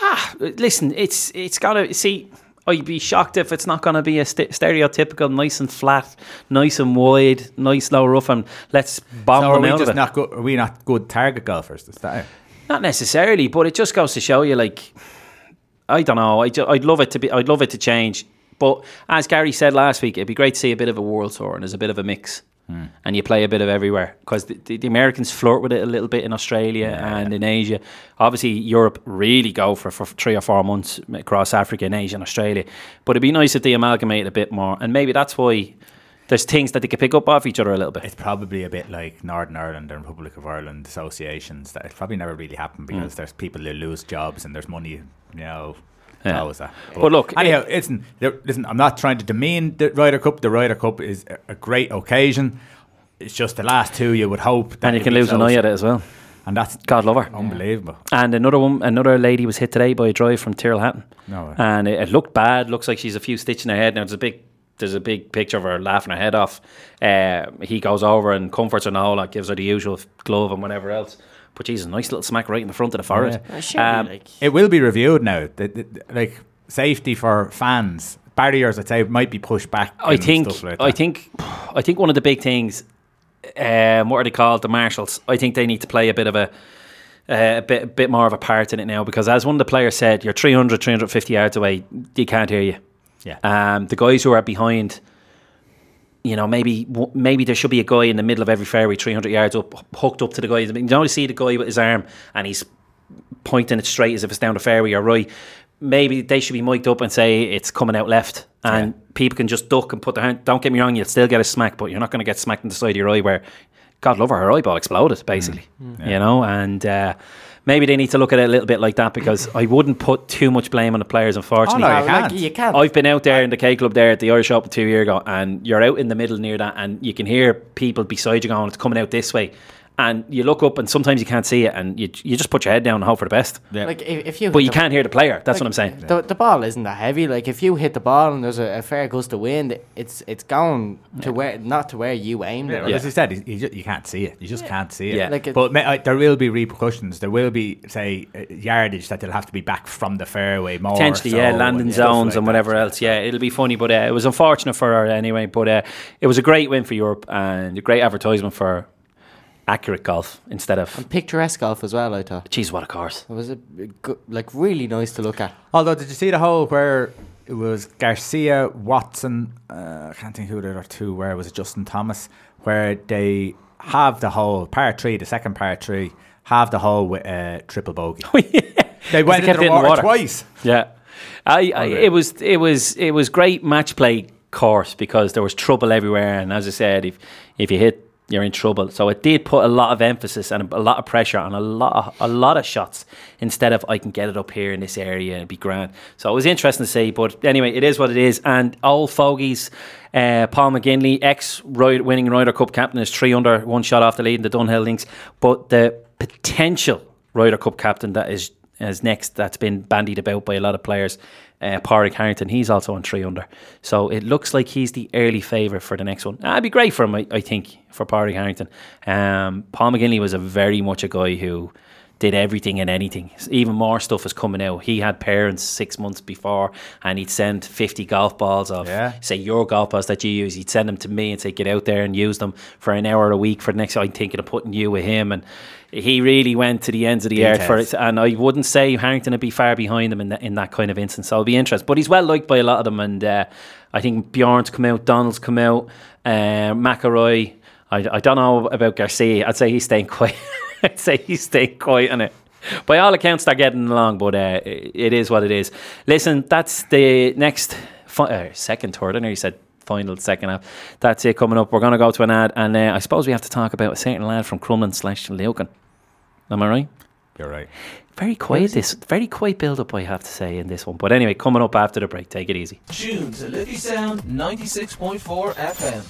Ah, listen, it's it's gotta see. I'd be shocked if it's not going to be a st- stereotypical, nice and flat, nice and wide, nice low rough, and let's bomb So them we out of it. not good? Are we not good target golfers? Is that it? Not necessarily, but it just goes to show you, like, I don't know. I I'd love it to be. I'd love it to change. But as Gary said last week, it'd be great to see a bit of a world tour and there's a bit of a mix, and you play a bit of everywhere because the, the, the Americans flirt with it a little bit in Australia and in Asia. Obviously, Europe really go for for three or four months across Africa and Asia and Australia. But it'd be nice if they amalgamate a bit more, and maybe that's why. There's things that they could pick up off each other a little bit. It's probably a bit like Northern Ireland and Republic of Ireland associations that it probably never really happened Hmm. because there's people who lose jobs and there's money, you know. Yeah. Always that. But look, anyhow, listen, listen. I'm not trying to demean the Ryder Cup. The Ryder Cup is a, a great occasion. It's just the last two you would hope and you can lose an eye at it as well. and that's God love her. unbelievable. And another one, another lady was hit today by a drive from Tyrrell Hatton. No way. And it, it looked bad. Looks like she's a few stitches in her head. Now there's a big, there's a big picture of her laughing her head off. Uh, he goes over and comforts her hole, like gives her the usual glove and whatever else. But she's a nice little smack right in the front of the forehead. Uh, surely, Um, like, It will be reviewed now. The, the, the- like safety for fans, barriers. I'd say might be pushed back. I think, stuff like I think, I think one of the big things. Um, what are they called? The marshals. I think they need to play a bit of a. Uh, a bit, a bit more of a part in it now because, as one of the players said, you're 300, 350 yards away. They can't hear you. Yeah. Um, the guys who are behind, you know, maybe maybe there should be a guy in the middle of every fairway, 300 yards up, hooked up to the guy. You only see the guy with his arm and he's pointing it straight as if it's down the fairway or right. Maybe they should be mic'd up and say it's coming out left, and people can just duck and put their hand. Don't get me wrong, you'll still get a smack, but you're not going to get smacked in the side of your eye where, God love her, her eyeball exploded basically. You know, and. Uh, Maybe they need to look at it a little bit like that because I wouldn't put too much blame on the players. Unfortunately, Oh, no, you can't. you can't. I've been out there in the K Club there at the Irish Open two years ago, and you're out in the middle near that, and you can hear people beside you going, "It's coming out this way," and you look up, and sometimes you can't see it, and you you just put your head down and hope for the best. Yeah. like if, if you But you the- can't hear the player. That's like, what I'm saying. The, the ball isn't that heavy. Like if you hit the ball and there's a, a fair gust of wind, it's it's going to where not to where you aimed Yeah, it. well, As you said, you, you, ju- you can't see it. You just can't see it. Yeah. Like but ma- uh, there will be repercussions. There will be, say, uh, yardage that they'll have to be back from the fairway more. Potentially, so yeah, landing and zones like and that. whatever else. Yeah, it'll be funny, but uh, it was unfortunate for her anyway. But uh, it was a great win for Europe and a great advertisement for accurate golf instead of. And picturesque golf as well. I thought Jeez, what a course! it was a, good, like really nice to look at. Although, did you see the hole where it was Garcia, Watson? Uh, I can't think who the other two were. Was it Justin Thomas? Where they have the hole, par three, the second par three, have the hole with a triple bogey. They went kept into the hitting water, water. twice. Yeah, I, I it was it was it was great match play course because there was trouble everywhere, and as I said, if if you hit you're in trouble. So it did put a lot of emphasis and a lot of pressure on a lot of, a lot of shots instead of I can get it up here in this area and be grand. So it was interesting to see. But anyway, it is what it is. And old fogies, uh, Paul McGinley, ex winning Ryder Cup captain, is three under, one shot off the lead in the Dunhill links. But the potential Ryder Cup captain that is as next that's been bandied about by a lot of players. Uh, Pádraig Harrington, he's also on three under. So it looks like he's the early favourite for the next one. That'd be great for him, I, I think, for Pádraig Harrington. Um, Paul McGinley was a very much a guy who did everything and anything. Even more stuff is coming out. He had parents six months before, and he'd send fifty golf balls of Yeah. say your golf balls that you use. He'd send them to me and say get out there and use them for an hour a week for the next. I'm thinking of putting you with him, and he really went to the ends of the earth for it. And I wouldn't say Harrington would be far behind him in that in that kind of instance. So it'll be interesting. But he's well liked by a lot of them, and uh, I think Bjorn's come out, Donald's come out, uh, McIlroy. I, I don't know about Garcia. I'd say he's staying quiet. I'd say he's staying quiet on it. By all accounts, they're getting along, but uh, it is what it is. Listen, that's the next fi- uh, second third. I know you said final second half. That's it coming up. We're going to go to an ad, and uh, I suppose we have to talk about a certain lad from Crumlin slash Lucan. Am I right? You're right. Very quiet. This very quiet build up, I have to say, in this one. But anyway, coming up after the break. Take it easy. Tune to Liffey Sound 96.4 FM.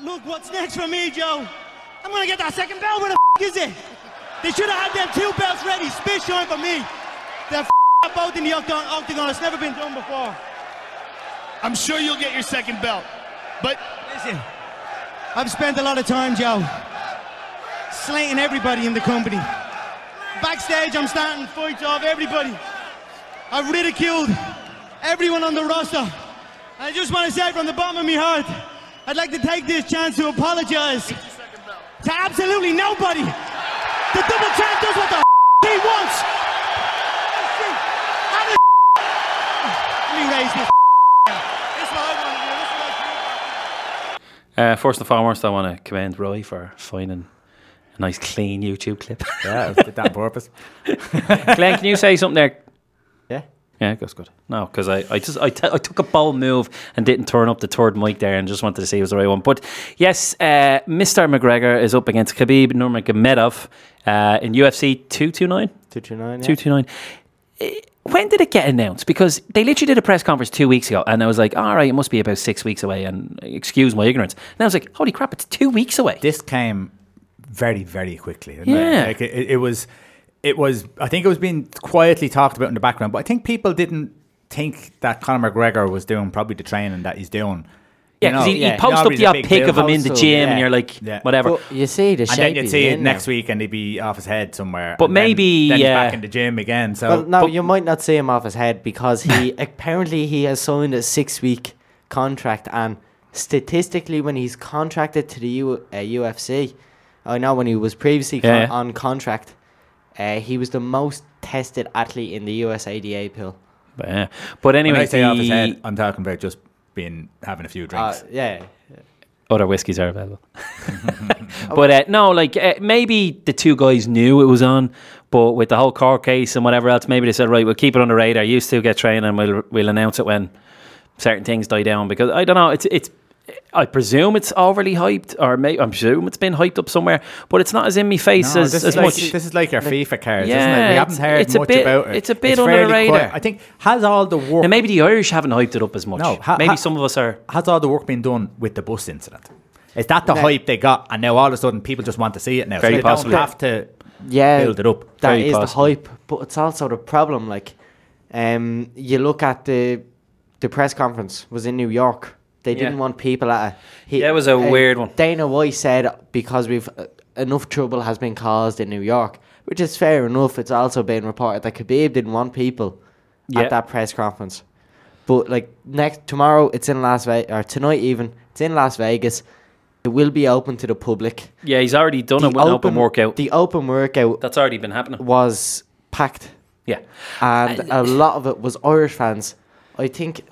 Look, what's next for me, Joe? I'm gonna get that second belt. Where the f- is it? They should have had them two belts ready. Spit shine for me. They're f- both in the octagon. octagon. It's never been done before. I'm sure you'll get your second belt. But Listen, I've spent a lot of time, Joe, slating everybody in the company. Backstage, I'm starting fights off everybody. I've ridiculed everyone on the roster. I just want to say from the bottom of my heart, I'd like to take this chance to apologize to absolutely nobody. The double champ does what the f- he wants. How the f- Let me raise this. This is what I want to do. This is what I feel. Uh, first and foremost, I want to commend Roy for finding a nice, clean YouTube clip. Yeah, I did that on purpose. Glenn, can you say something there? Yeah. Yeah, that's good. No, because I, I just I, t- I took a bold move and didn't turn up the third mic there and just wanted to see it was the right one. But yes, uh, Mr. McGregor is up against Khabib Nurmagomedov uh, in UFC 229. 229. 229. Eh, When did it get announced? Because they literally did a press conference two weeks ago, and I was like, all right, it must be about six weeks away, and excuse my ignorance. And I was like, holy crap, it's two weeks away. This came very, very quickly. Yeah. It? Like it, it was, it was. I think it was being quietly talked about in the background, but I think people didn't think that Conor McGregor was doing probably the training that he's doing. Yeah, You know, he, yeah. he posted up the a odd pic of him in the Also, gym, and yeah. you're like, Yeah. whatever. But you see the And then you'd see it next now. week, and he'd be off his head somewhere. But and then- maybe, then, he's uh, back in the gym again. So Well, no, But- you might not see him off his head because he apparently he has signed a six-week contract, and statistically, when he's contracted to the U, uh, UFC, I know when he was previously con- Yeah, yeah. on contract, uh, he was the most tested athlete in the USADA pool. But, yeah. but when anyway, I say off his the head, I'm talking about just being having a few Uh, drinks. yeah, other whiskies are available. but uh, no, like uh, maybe the two guys knew it was on, but with the whole car case and whatever else, maybe they said, right, we'll keep it on the radar. You still get training, and we'll we'll announce it when certain things die down. Because I don't know, it's it's. I presume it's overly hyped, or may, I'm presume it's been hyped up somewhere, but it's not as in me face No, as, this, as is like, much. this is like your FIFA cards, Yeah, isn't it? We haven't it's- heard it's a much bit- about it. it's a bit under the fairly quiet. I think has all the work now maybe the Irish haven't hyped it up as much. No, ha- maybe ha- some of us are. has all the work been done with the bus incident? Is that the No. hype they got, and now all of a sudden people just want to see it now? Very so they possibly. don't have to yeah, build it up. That Very is possibly. the hype, but it's also the problem. Like, um, you look at the the press conference was in New York. They didn't want people at. A, he, Yeah, it was a weird one. Dana White said because we've uh, enough trouble has been caused in New York, which is fair enough. It's also been reported that Khabib didn't want people at that press conference. But like next tomorrow, it's in Las Vegas, or tonight even, it's in Las Vegas. It will be open to the public. Yeah, he's already done it with an open workout. The open workout That's already been happening. was packed, Yeah. and a lot of it was Irish fans. I think.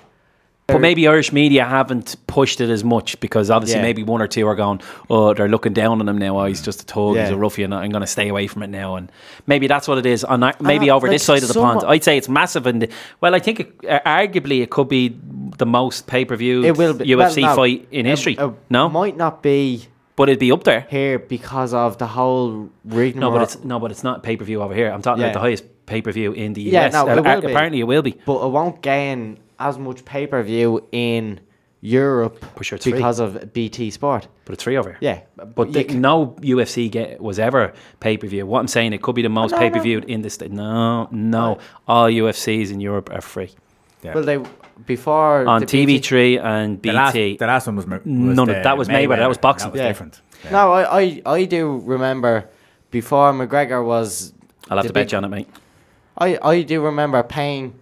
But maybe Irish media haven't pushed it as much because obviously Yeah. maybe one or two are going, oh, they're looking down on him now. Oh, he's just a thug, he's a ruffian. I'm going to stay away from it now. And maybe that's what it is. On maybe Uh, over like this side of the pond, I'd say it's massive. And well, I think it, uh, arguably it could be the most pay per view It will be UFC well, no, fight in it- history. it no, might not be but it'd be up there. here because of the whole rigmarole. No, but it's no, but it's not pay per view over here. I'm talking Yeah. about the highest pay per view in the Yeah, US. no, it Uh, be. apparently, it will be. but it won't gain as much pay per view in Europe sure it's free. because of BT Sport. But it's free over here. Yeah, But you the, can- no UFC get, was ever pay per view. What I'm saying, it could be the most no, pay per viewed in the state. No, no. All UFCs in Europe are free Yeah. Well, they before on the TV3 and the, last, BT. the last one was, was None of- that was Mayweather, that was boxing. That was Yeah. different. Yeah. No, I, I I do remember before McGregor was. I'll have the to bet big- you on it, mate. I I do remember paying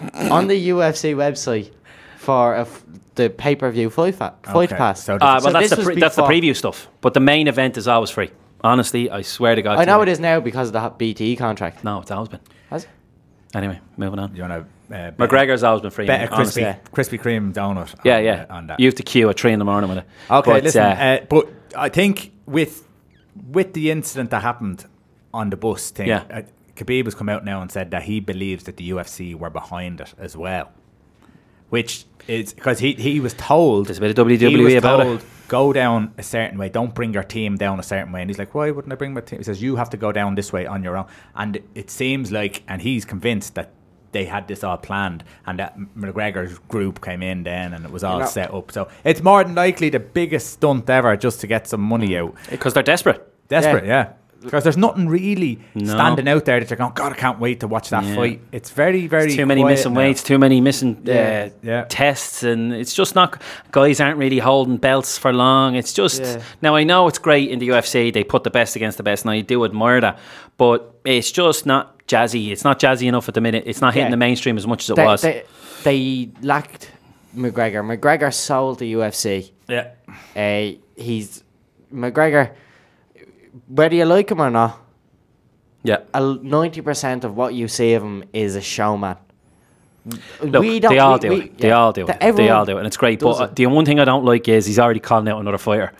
on the UFC website for a f- the pay per view fight fa- fight Okay, pass. so Ah, So that's the pre- that's the preview stuff. But the main event is always free. Honestly, I swear to God. I know you. it is now because of the h- BT contract. No, it's always been. Has it? Anyway, moving on. You want to uh, bet- McGregor's always been free. bet a mate, honestly. crispy, Krispy Kreme donut. Yeah, on, yeah. uh, on that. You have to queue at three in the morning with it. Okay, But, listen, uh, uh, but I think with with the incident that happened on the bus thing, Yeah. Khabib has come out now and said that he believes that the UFC were behind it as well, which is because he he was told There's a bit of he WWE was about it. Go down a certain way. Don't bring your team down a certain way. And he's like, "Why wouldn't I bring my team?" He says, "You have to go down this way on your own." And it seems like, and he's convinced that they had this all planned, and that McGregor's group came in then, and it was all know- set up. So it's more than likely the biggest stunt ever, just to get some money out. because they're desperate. Desperate, yeah. Because there's nothing really No. standing out there that you're going, God, I can't wait to watch that Yeah. fight. It's very, very too many missing now. weights, too many missing uh, Yeah. Tests, and it's just not. Guys aren't really holding belts for long. It's just now. I know it's great in the UFC. They put the best against the best, and I do admire that. But it's just not jazzy. It's not jazzy enough at the minute. It's not hitting the mainstream as much as it They, was. they, they lacked McGregor. McGregor sold the UFC. Yeah. Uh, he's McGregor. Whether you like him or not, yeah. ninety percent of what you see of him is a showman. Look, We don't- they all we- do we- it. They all do That it. They all do it, and it's great. But uh, it. the one thing I don't like is he's already calling out another fighter,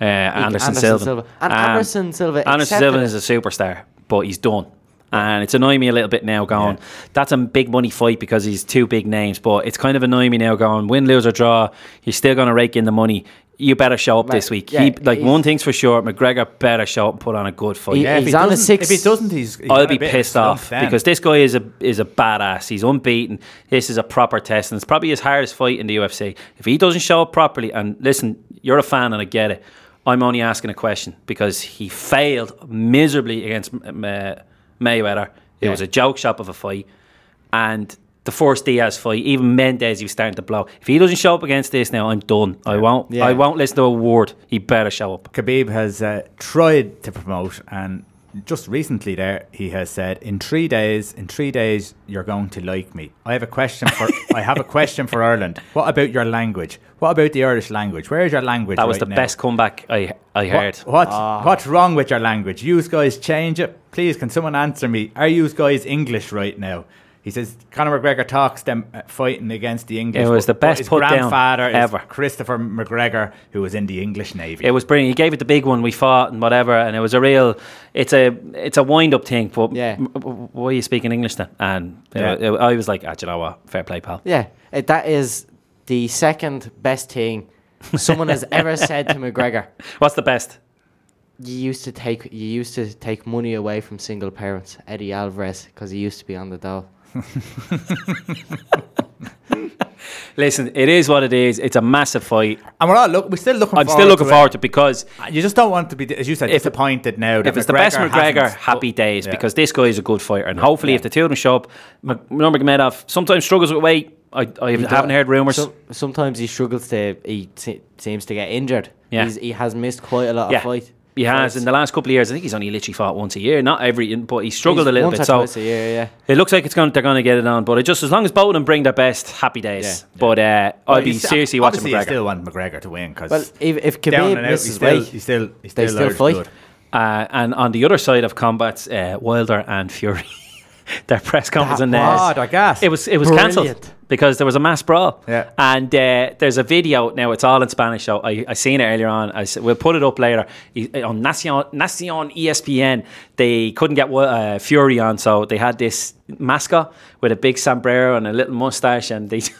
uh, Anderson, Silva. And Um, Anderson Silva. Anderson Silva is a superstar, but he's done. And it's annoying me a little bit now going, Yeah. that's a big money fight because he's two big names. But it's kind of annoying me now going, win, lose, or draw, you're still going to rake in the money. You better show up Mate, this week. yeah, he, like, one thing's for sure McGregor better show up and put on a good fight. He- Yeah, He's he on a doesn't- six- If he doesn't, he's. he's I'll be pissed off then. because this guy is a is a badass. He's unbeaten. This is a proper test, and it's probably his hardest fight in the UFC. If he doesn't show up properly, and listen, you're a fan, and I get it. I'm only asking a question because he failed miserably against uh, Mayweather. It Yeah. was a joke shop of a fight, and the first Diaz fight, even Mendes, he was starting to blow. If he doesn't show up against this now, I'm done. I won't. Yeah. I won't listen to a word. He better show up. Khabib has uh, tried to promote, and just recently there he has said, "In three days, in three days, you're going to like me." I have a question for. I have a question for Ireland. What about your language? What about the Irish language? Where is your language? That was right the now? best comeback I I heard. What, what's, what's wrong with your language? You guys change it, please. Can someone answer me? Are you guys English right now? He says Conor McGregor talks them uh, fighting against the English. It was the best his put down grandfather is ever. Christopher McGregor, who was in the English Navy. It was brilliant. He gave it the big one. We fought and whatever, and it was a real. It's a it's a wind up thing. But Yeah. why are you speaking English then? And Yeah. it- I was like, ah, do you know what? Fair play, pal. Yeah, it, that is the second best thing someone has ever said to McGregor. What's the best? You used to take you used to take money away from single parents, Eddie Alvarez, because he used to be on the dole. Listen, it is what it is. It's a massive fight. and we're all look. We're still looking. I'm forward still looking to forward to it because. Uh, you just don't want to be, as you said, If- disappointed now. That if it's the best McGregor, happy days Yeah. because this guy is a good fighter, and hopefully, Yeah. if the two of them show up, Mc- Nurmagomedov sometimes struggles with weight. I, I haven't heard rumours. So, sometimes he struggles to. He se- seems to get injured. Yeah. He's, he has missed quite a lot yeah, of fight. He has fights. in the last couple of years. I think he's only literally fought once a year, not every, but he struggled He's a little once bit. So twice a year, yeah. It looks like it's going. They're going to get it on, but it just as long as both of them bring their best, happy days. Yeah. But uh, Well, I'd be you st- seriously watching obviously You McGregor. still want McGregor to win because Well, if, if down Khabib and out, he's misses still, weight, he's still, he's they still, still fight. blood. Uh, and on the other side of combats, uh, Wilder and Fury, their press conference and was- uh, Oh, they're. It was it was cancelled because there was a mass brawl. Yeah. And uh, there's a video now. It's all in Spanish. So I I seen it earlier on. I said, we'll put it up later on Nacion Nacion ESPN. They couldn't get uh, Fury on, so they had this mascot with a big sombrero and a little mustache, and they.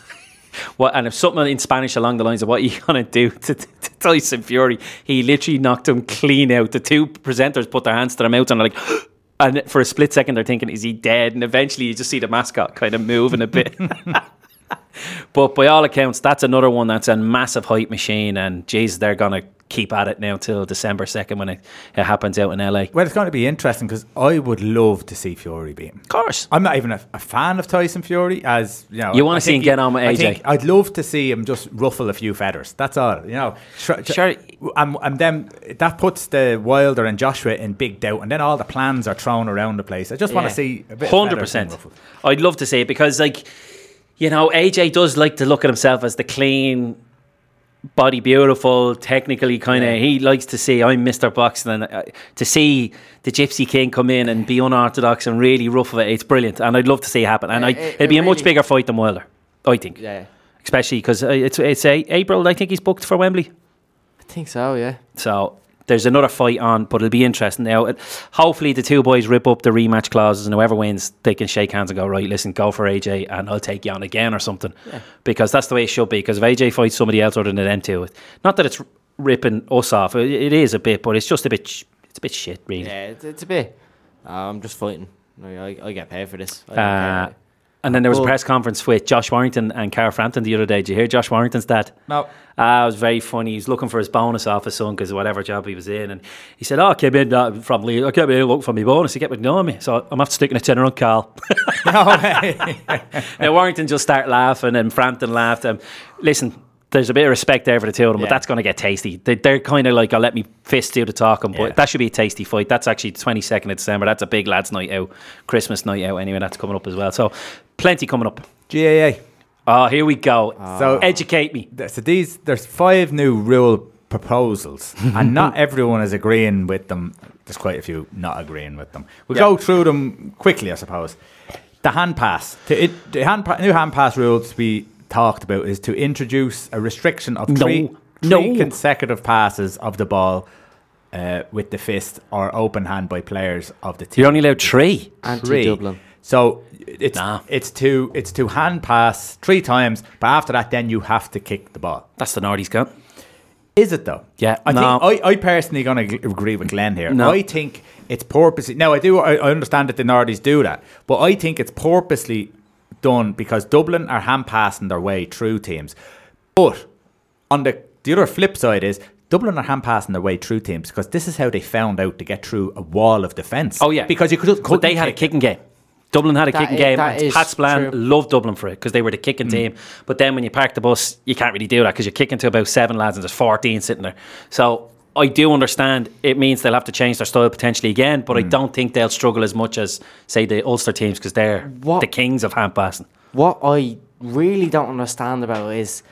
What and if something in Spanish along the lines of what are you gonna do to, to, Tyson Fury, he literally knocked him clean out. The two presenters put their hands to their mouth and are like, and for a split second they're thinking, is he dead? And eventually you just see the mascot kind of moving a bit. but by all accounts, that's another one that's a massive hype machine, and jeez, they're gonna keep at it now till December second when it, it happens out in LA. Well, it's going to be interesting because I would love to see Fury beat him. Of course. I'm not even a, a fan of Tyson Fury, as you know. You wanna see think him get on with I AJ. think I'd love to see him just ruffle a few feathers. That's all, you know. Tr- tr- Sure. And, and then that puts the Wilder and Joshua in big doubt, and then all the plans are thrown around the place. I just want to see a bit. of hundred percent. I'd love to see it because, like, you know, AJ does like to look at himself as the clean, body beautiful, technically kind of. He likes to see I'm Mister Boxing, and uh, to see the Gypsy King come in and be unorthodox and really ruffle it, it's brilliant. And I'd love to see it happen. And Yeah, I, it- it'd be it a much bigger fight than Wilder, I think. Yeah, Especially because it's it's a, April. I think he's booked for Wembley. I think so. Yeah. So there's another fight on, but it'll be interesting. Now, it, hopefully, the two boys rip up the rematch clauses, and whoever wins, they can shake hands and go, right, listen, go for AJ, and I'll take you on again or something. Because that's the way it should be. Because if AJ fights somebody else other than them two, not that it's ripping us off, it, it is a bit, but it's just a bit, it's a bit shit, really. Yeah, it's, it's a bit. Uh, I'm just fighting. I, I, I get paid for this. I Uh. And then there was a press conference with Josh Warrington and Carl Frampton the other day. Did you hear Josh Warrington's dad? No. Uh, it was very funny. He's looking for his bonus off his son because whatever job he was in, and he said, "Oh, I came in uh, from Lee. I came in looking for my bonus. He kept ignoring me, so I'm after sticking a tenner on Carl." No way. now Warrington just started laughing, and Frampton laughed. Um, listen, there's a bit of respect there for the two of them, but that's going to get tasty. They, they're kind of like, "I'll let me fist do the talking," but Yeah. that should be a tasty fight. That's actually the 22nd of December. That's a big lads' night out, Christmas night out. Anyway, that's coming up as well. So plenty coming up. GAA. Oh, here we go. So- educate me. Th- So these there's five new rule proposals, and not everyone is agreeing with them. There's quite a few not agreeing with them. We'll Yeah. go through them quickly, I suppose. The hand pass. To it, the hand pa- new hand pass rules we talked about is to introduce a restriction of No. three, No. three consecutive passes of the ball uh, with the fist or open hand by players of the team. You're only allowed three. Three. Anti-Dublin. So it's Nah. it's to it's to hand pass three times, but after that, then you have to kick the ball. That's the Nordies got. Is it though? Yeah, I no. think I, I personally gonna agree with Glenn here. No. I think it's purposely. Now I do. I, I understand that the Nordies do that, but I think it's purposely done because Dublin are hand passing their way through teams. But on the the other flip side is Dublin are hand passing their way through teams because this is how they found out to get through a wall of defence. Oh yeah, because you could. But they had a kicking game. Dublin had a That kicking i- game. and is Pat Spillane true. loved Dublin for it because they were the kicking mm. team. But then when you park the bus, you can't really do that because you're kicking to about seven lads and there's 14 sitting there. So I do understand it means they'll have to change their style potentially again, but I mm. don't think they'll struggle as much as, say, the Ulster teams because they're What- the kings of hand passing. What I really don't understand about is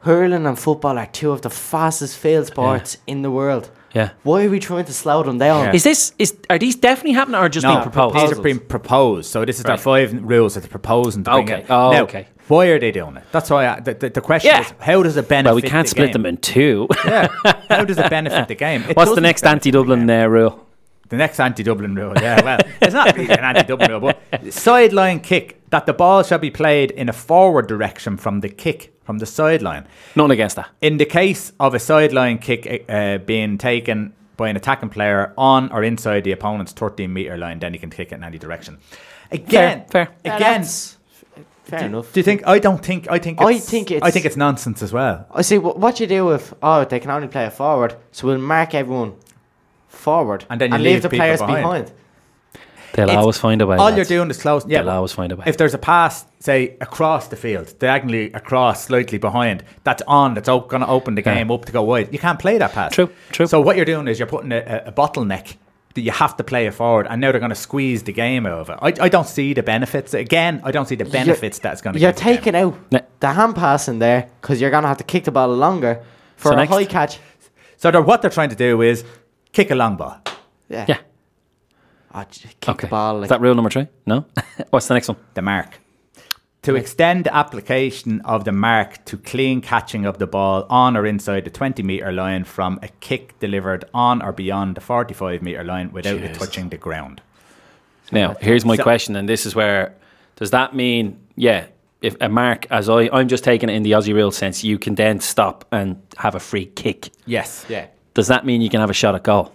hurling and football are two of the fastest field sports in the world. Yeah. Why are we trying to slow them down? Yeah. Is this, is are these definitely happening or just No, being proposed? These are being proposed. So this is their Right. five rules that they're proposing to bring Okay. in. Oh, now, okay. Why are they doing it? That's why I, the, the, the question Yeah. is, how does it benefit? well, we can't the split game? them in two. Yeah. How does it benefit the game? It What's the next anti Dublin the uh, rule? The next anti-Dublin rule. Yeah. Well, it's not really an anti-Dublin rule, but sideline kick that the ball shall be played in a forward direction from the kick from the sideline. None against that. In the case of a sideline kick uh, being taken by an attacking player on or inside the opponent's 13 meter line, then he can kick it in any direction. Again, fair. Yeah, again. that's fair enough. Do you think? I don't think. I think. I It's, think I it's- think it's nonsense as well. I see what, what you do with oh they can only play it forward, so we'll mark everyone forward And then you leave, leave the players behind. behind. They'll It's- always find a way. All lads. you're doing is closing. Yeah, They'll always find a way. If there's a pass, say across the field, diagonally across, slightly behind, that's on. That's op- going to open the Yeah. game up to go wide. You can't play that pass. True, true. So what you're doing is you're putting a, a, a bottleneck that you have to play it forward, and now they're going to squeeze the game over. I, I don't see the benefits. Again, I don't see the benefits that's going to. You're taking out Ne- the hand passing there because you're gonna have to kick the ball longer for So a next- high catch. So they're, what they're trying to do is kick a long ball. Yeah. Yeah. Oh, kick Okay. the ball. Is that rule number three? No. What's the next one? the mark. To extend the application of the mark to clean catching of the ball on or inside the 20 metre line from a kick delivered on or beyond the 45 metre line without it touching the ground. Now, here's my So- question, and this is where does that mean? Yeah, if a mark, as I, I'm just taking it in the Aussie rule sense, you can then stop and have a free kick. Yes. Yeah. Does that mean you can have a shot at goal?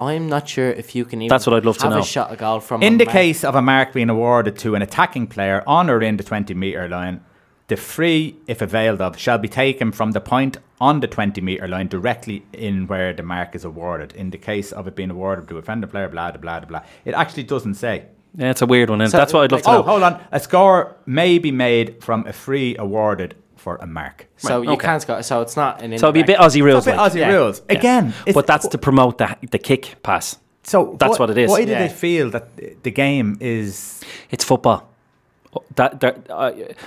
I'm not sure if you can even That's what I'd love to have know. a shot a goal from In the mark. case of a mark being awarded to an attacking player on or in the 20 metre line, the free, if availed of, shall be taken from the point on the 20 metre line directly in where the mark is awarded. In the case of it being awarded to a defender player, blah, blah, blah, blah. It actually doesn't say. Yeah, it's a weird one. And So, that's what I'd love like- to Oh, hold on. A score may be made from a free awarded for a mark. So you okay. can't score. So it's not an. So it'd be a bit indirect. Aussie rules. It's a bit like. Aussie yeah. rules. Yeah. Again, it's- but that's to promote the, the kick pass. so that's what it is. Why do Yeah. they feel that the game is It's football. That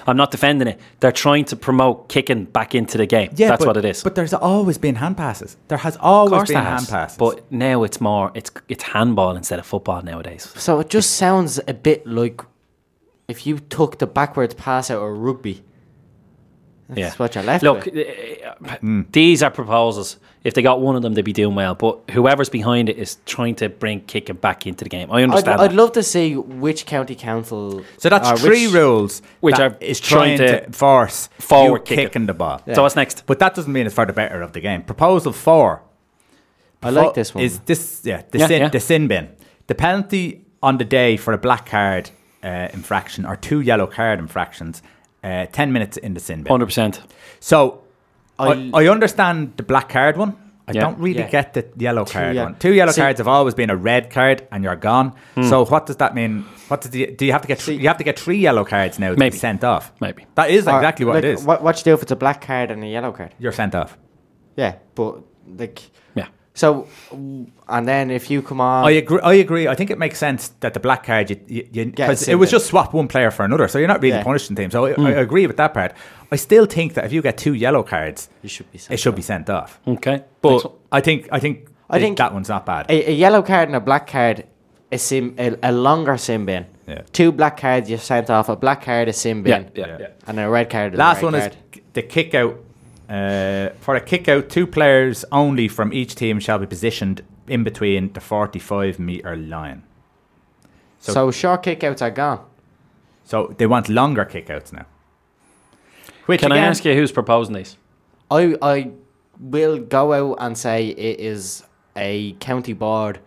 I'm not defending it. They're trying to promote kicking back into the game. Yeah, that's but, what it is. But there's always been hand passes. There has always been there hand has. passes. But now it's more. It's it's handball instead of football nowadays. So it just sounds a bit like if you took the backwards pass out of rugby. That's Yeah. what you're left Look, with. uh, these are proposals. If they got one of them, they'd be doing well. But whoever's behind it is trying to bring kicking back into the game. I I'd, understand. I'd love to see which county council. So that's or three which- rules Which that are is trying trying to to, force forward you kick kicking the ball. So what's next? But that doesn't mean it's for the better of the game. Proposal four. I like this one. Is this yeah the Yeah, sin yeah. the sin bin? The penalty on the day for a black card uh, infraction or two yellow card infractions. Uh, ten minutes in the sin bin. Hundred percent. So I, I- I understand the black card one. I Yeah. don't really Yeah. get the yellow card ye- one. Two yellow See- cards have always been a red card, and you're gone. Hmm. So what does that mean? What does the, do you have to get? Three, you have to get three yellow cards now to Maybe. be sent off. Maybe. that is or, exactly what like, it is. What, what you do if it's a black card and a yellow card? You're sent off. Yeah, but like Yeah. So, and then if you come on, I agree. I agree. I think it makes sense that the black card, you, you, you, Get 'cause a it was sin just swap one player for another, so you're not really Yeah. punishing teams. So I, Hmm. I agree with that part. I still think that if you get two yellow cards, you should be. Sent it should off. be sent off. Okay. But Next. I think I think I think- that one's not bad. a, a yellow card and a black card, a sim, a, a longer sin bin. Yeah. Two black cards you sent off. A black card, a sin bin. yeah, yeah, yeah. And a red card. Last a red one card. is the kick out. Uh, for a kick out, two players only from each team shall be positioned in between the 45 metre line. So, so- short kickouts are gone. So they want longer kick outs now. Which Can I ask you who's proposing these? I I will go out and say it is a county board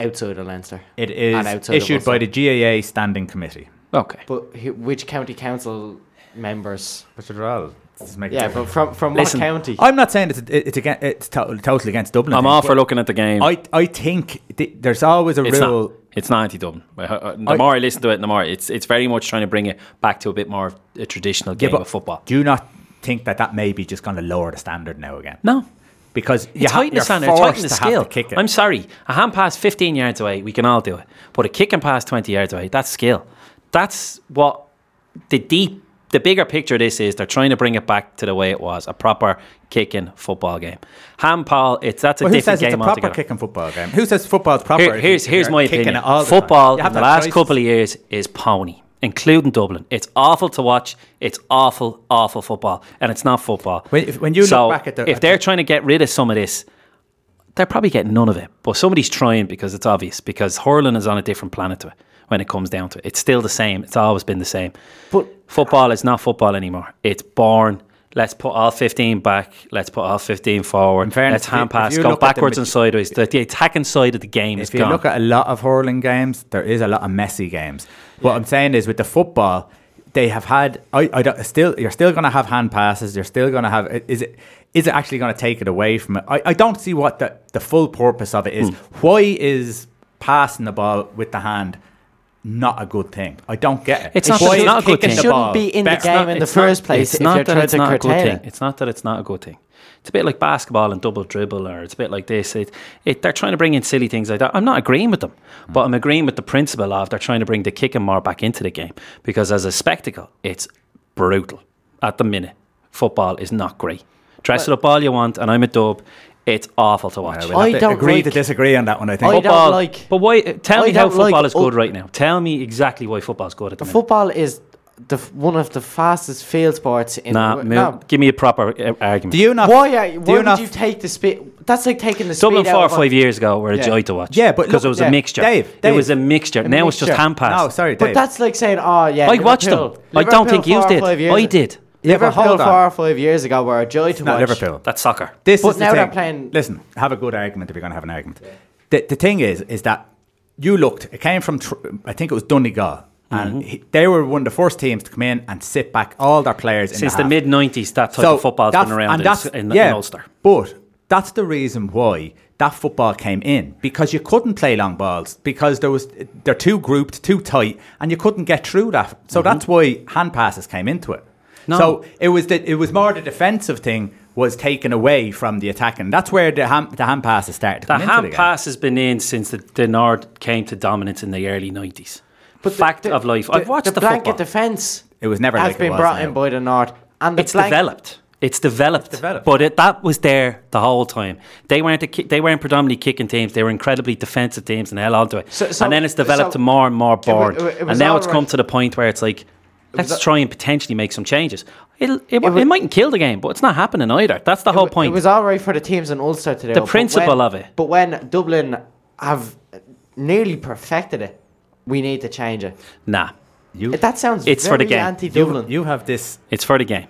outside of Leinster. It is outside of issued by the GAA Standing Committee. Okay. But which county council members? Which are all. does make Yeah, but from from Listen, what county? I'm not saying it's it's against, it's to- totally against Dublin. I'm all for looking at the game. I I think th- there's always a it's rule. not. It's not anti-Dublin. Uh, uh, The I- more I listen to it, the more it's it's very much trying to bring it back to a bit more of a traditional Yeah, game but of football. Do you not think that that may be just going to lower the standard now again? No, Because you it's ha- the you're standard. It's forced the to have to kick it. I'm sorry, a hand pass 15 yards away, we can all do it. But a kick and pass 20 yards away, that's skill. That's what the deep, the bigger picture of this is. They're trying to bring it back to the way it was, a proper kicking football game. Handball, it's that's a Well, who different says it's a proper altogether. kicking football game? Who says football's proper? Here- here's here's my opinion. it all the? Football in the last choices. couple of years is pony, including Dublin. It's awful to watch. It's awful, awful football, and it's not football. When- if- when you look back at the- if they're the- trying to get rid of some of this, they're probably getting none of it. But somebody's trying because it's obvious. Because hurling is on a different planet to it when it comes down to it. It's still the same. It's always been the same. But Football is not football anymore. It's born. Let's put all 15 back. Let's put all 15 forward. Fairness, Let's hand pass. Go at the backwards and sideways. The, the attacking side of the game is If you look at a lot of hurling games, there is a lot of messy games. What I'm saying is with the football, they have had. I, I don't, still you're still going to have hand passes. You're still going to have. Is it is it actually going to take it away from it? I, I don't see what the the full purpose of it is. Hmm. Why is passing the ball with the hand? Not a good thing. I don't get it. It's not Why that it's not a good thing. It Shouldn't be in the better? game in the It's not- first place It's if not you're that trying it's to not a good thing. it. It's not that it's not a good thing. It's a bit like basketball and double dribble, or it's a bit like this. It, it, they're trying to bring in silly things like that. I'm not agreeing with them, mm. but I'm agreeing with the principle of they're trying to bring the kicking more back into the game because as a spectacle, it's brutal at the minute. Football is not great. Dress it up all you want, and I'm a dub. It's awful to watch. We'll I to don't agree to disagree on that one. I think. I don't football, like- but why? Tell I me how don't like football is good ul- right now. Tell me exactly why football is good at the minute. Football is the one of the fastest field sports in Nah, the Mo- no. give me a proper uh, argument. do you not? Why are, do why you would not you take the speed? that's like taking the Dublin speed four or out of five years ago were a Yeah. joy to watch. Yeah, but because it was yeah. a mixture. Dave, it was a mixture. A now it's just mixture. hand pass. No, sorry, But that's like saying, oh yeah. I watched them. Liverpool- I don't think you four or did. I did. Yeah, but Liverpool hold on. four or five years ago were a joy to not watch. Liverpool. That's soccer. This But is the now they're thing. playing- Listen, have a good argument if you're going to have an argument. The, the thing is, is that you looked. It came from, tr- I think it was Donegal, and Mm-hmm. he, they were one of the first teams to come in and sit back all their players in Since the, the half. mid '90s, that type of football's that's- been around and in, that's- in, yeah, in Ulster. But that's the reason why that football came in because you couldn't play long balls because there was they're too grouped, too tight, and you couldn't get through that. So that's why hand passes came into it. No. So it was the, it was more the defensive thing was taken away from the attacking. That's where the hand, the hand passes started. The hand the pass has been in since the, the Nord came to dominance in the early '90s. But the- fact the- of life, the- I've watched the, the blanket football. defence. It was never has like it been was brought now. in by the North, and the it's blank- developed. It's developed. developed. But it, that was there the whole time. They weren't a ki- they weren't predominantly kicking teams. They were incredibly defensive teams and held on to it. So- so- and then it's developed so- to more and more wa- boring. it it and now all it's come to the point where it's like, let's was- try and potentially make some changes. It'll, it, wa- it mightn't kill the game, but it's not happening either. That's the whole It point. It was all right for the teams in Ulster today. The principle when- of it. But when Dublin have nearly perfected it, we need to change it. nah, You, That sounds It's for the game. anti-Dublin. you, you have this it's for the game.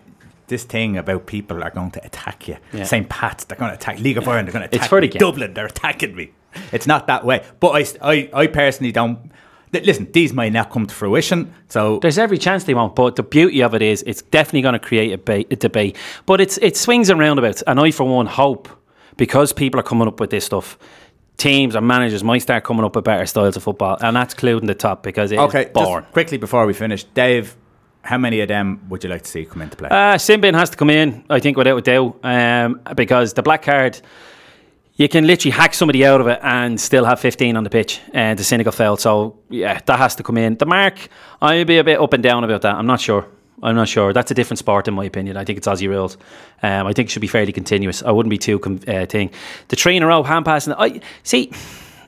this thing about people are going to attack you. Yeah. St. Pat's, they're going to attack League of Ireland, they're going to It's attack for the me. game. Dublin, they're attacking me. It's not that way. But I, I, I personally don't. Li- Listen, these might not come to fruition. So There's every chance they won't, but the beauty of it is it's definitely going to create a, ba- a debate. But it's it swings and roundabouts, and I for one hope because people are coming up with this stuff. Teams and managers might start coming up with better styles of football, and that's including the top because it's okay, boring. just quickly before we finish, Dave, how many of them would you like to see come into play? Uh, Sin bin has to come in, I think, without a doubt, um, because the black card, you can literally hack somebody out of it and still have 15 on the pitch, and the cynical foul. So, yeah, that has to come in. The mark, I'd be a bit up and down about that. I'm not sure. I'm not sure. That's a different sport, in my opinion. I think it's Aussie rules. Um, I think it should be fairly continuous. I wouldn't be too com- uh, thing. The three in a row hand passing. I see.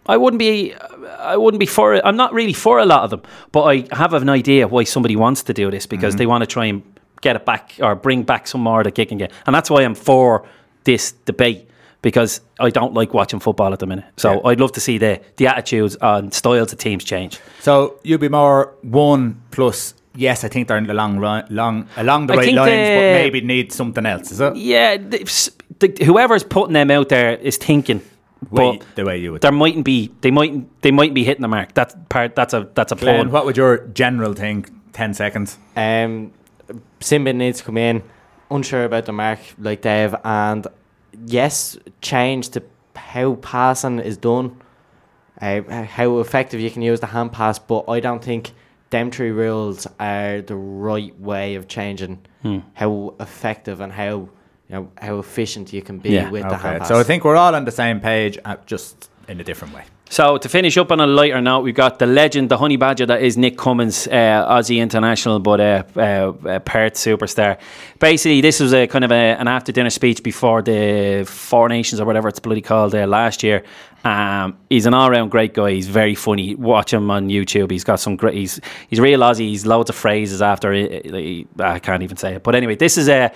I wouldn't be. I wouldn't be for it. I'm not really for a lot of them, but I have an idea why somebody wants to do this because they want to try and get it back or bring back some more of the kicking game, and that's why I'm for this debate because I don't like watching football at the minute. So Yeah. I'd love to see the the attitudes and styles of teams change. so you'd be more one plus. Yes, I think they're in the long run, long along the I right lines, the- but maybe need something else. Is it? Yeah, the, the, whoever's putting them out there is thinking. Way- But the way you would. there mightn't be they might they might be hitting the mark. That's part. That's a that's a Glenn, pun. what would your general think? Ten seconds. Um, Sin bin needs to come in. Unsure about the mark, like Dave, and yes, change to how passing is done, uh, how effective you can use the hand pass. But I don't think them three rules are the right way of changing Hmm. how effective and how you know how efficient you can be Yeah. with the hand pass. so I think we're all on the same page, uh, just in a different way. So to finish up on a lighter note, we've got the legend, the honey badger that is Nick Cummins, uh, Aussie international, but uh, uh, uh, Perth superstar. Basically, this was a kind of a, an after dinner speech before the Four Nations or whatever it's bloody called uh, last year. Um, he's an all round great guy. He's very funny. Watch him on YouTube. He's got some great. He's he's real Aussie. He's loads of phrases after. It, I can't even say it. But anyway, this is a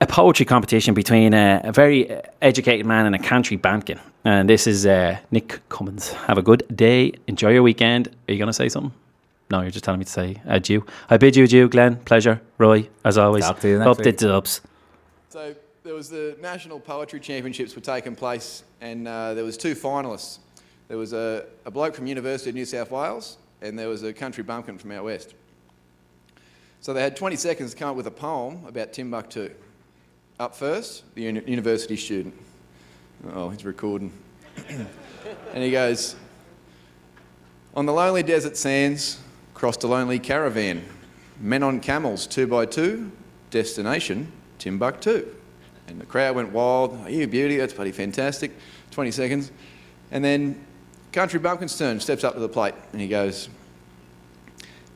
a poetry competition between a, a very educated man and a country banking. And this is uh, Nick Cummins. Have a good day. Enjoy your weekend. Are you going to say something? No, you're just telling me to say adieu. I bid you adieu, Glenn. Pleasure. Roy, as always. Talk to you next Up the week. dubs. So there was the National Poetry Championships were taking place, and uh, there was two finalists. There was a, a bloke from University of New South Wales, and there was a country bumpkin from out west. So they had 20 seconds to come up with a poem about Timbuktu. Up first, the uni- university student. Oh, he's recording. and he goes, On the lonely desert sands, crossed a lonely caravan. Men on camels, two by two, destination, Timbuktu. And the crowd went wild. Oh, you beauty, that's bloody fantastic. 20 seconds. And then Country Bumpkin's turn, steps up to the plate, and he goes,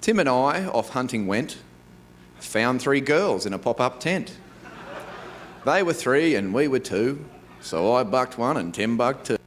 Tim and I off hunting went, found three girls in a pop up tent. They were three and we were two, so I bucked one and Tim bucked two.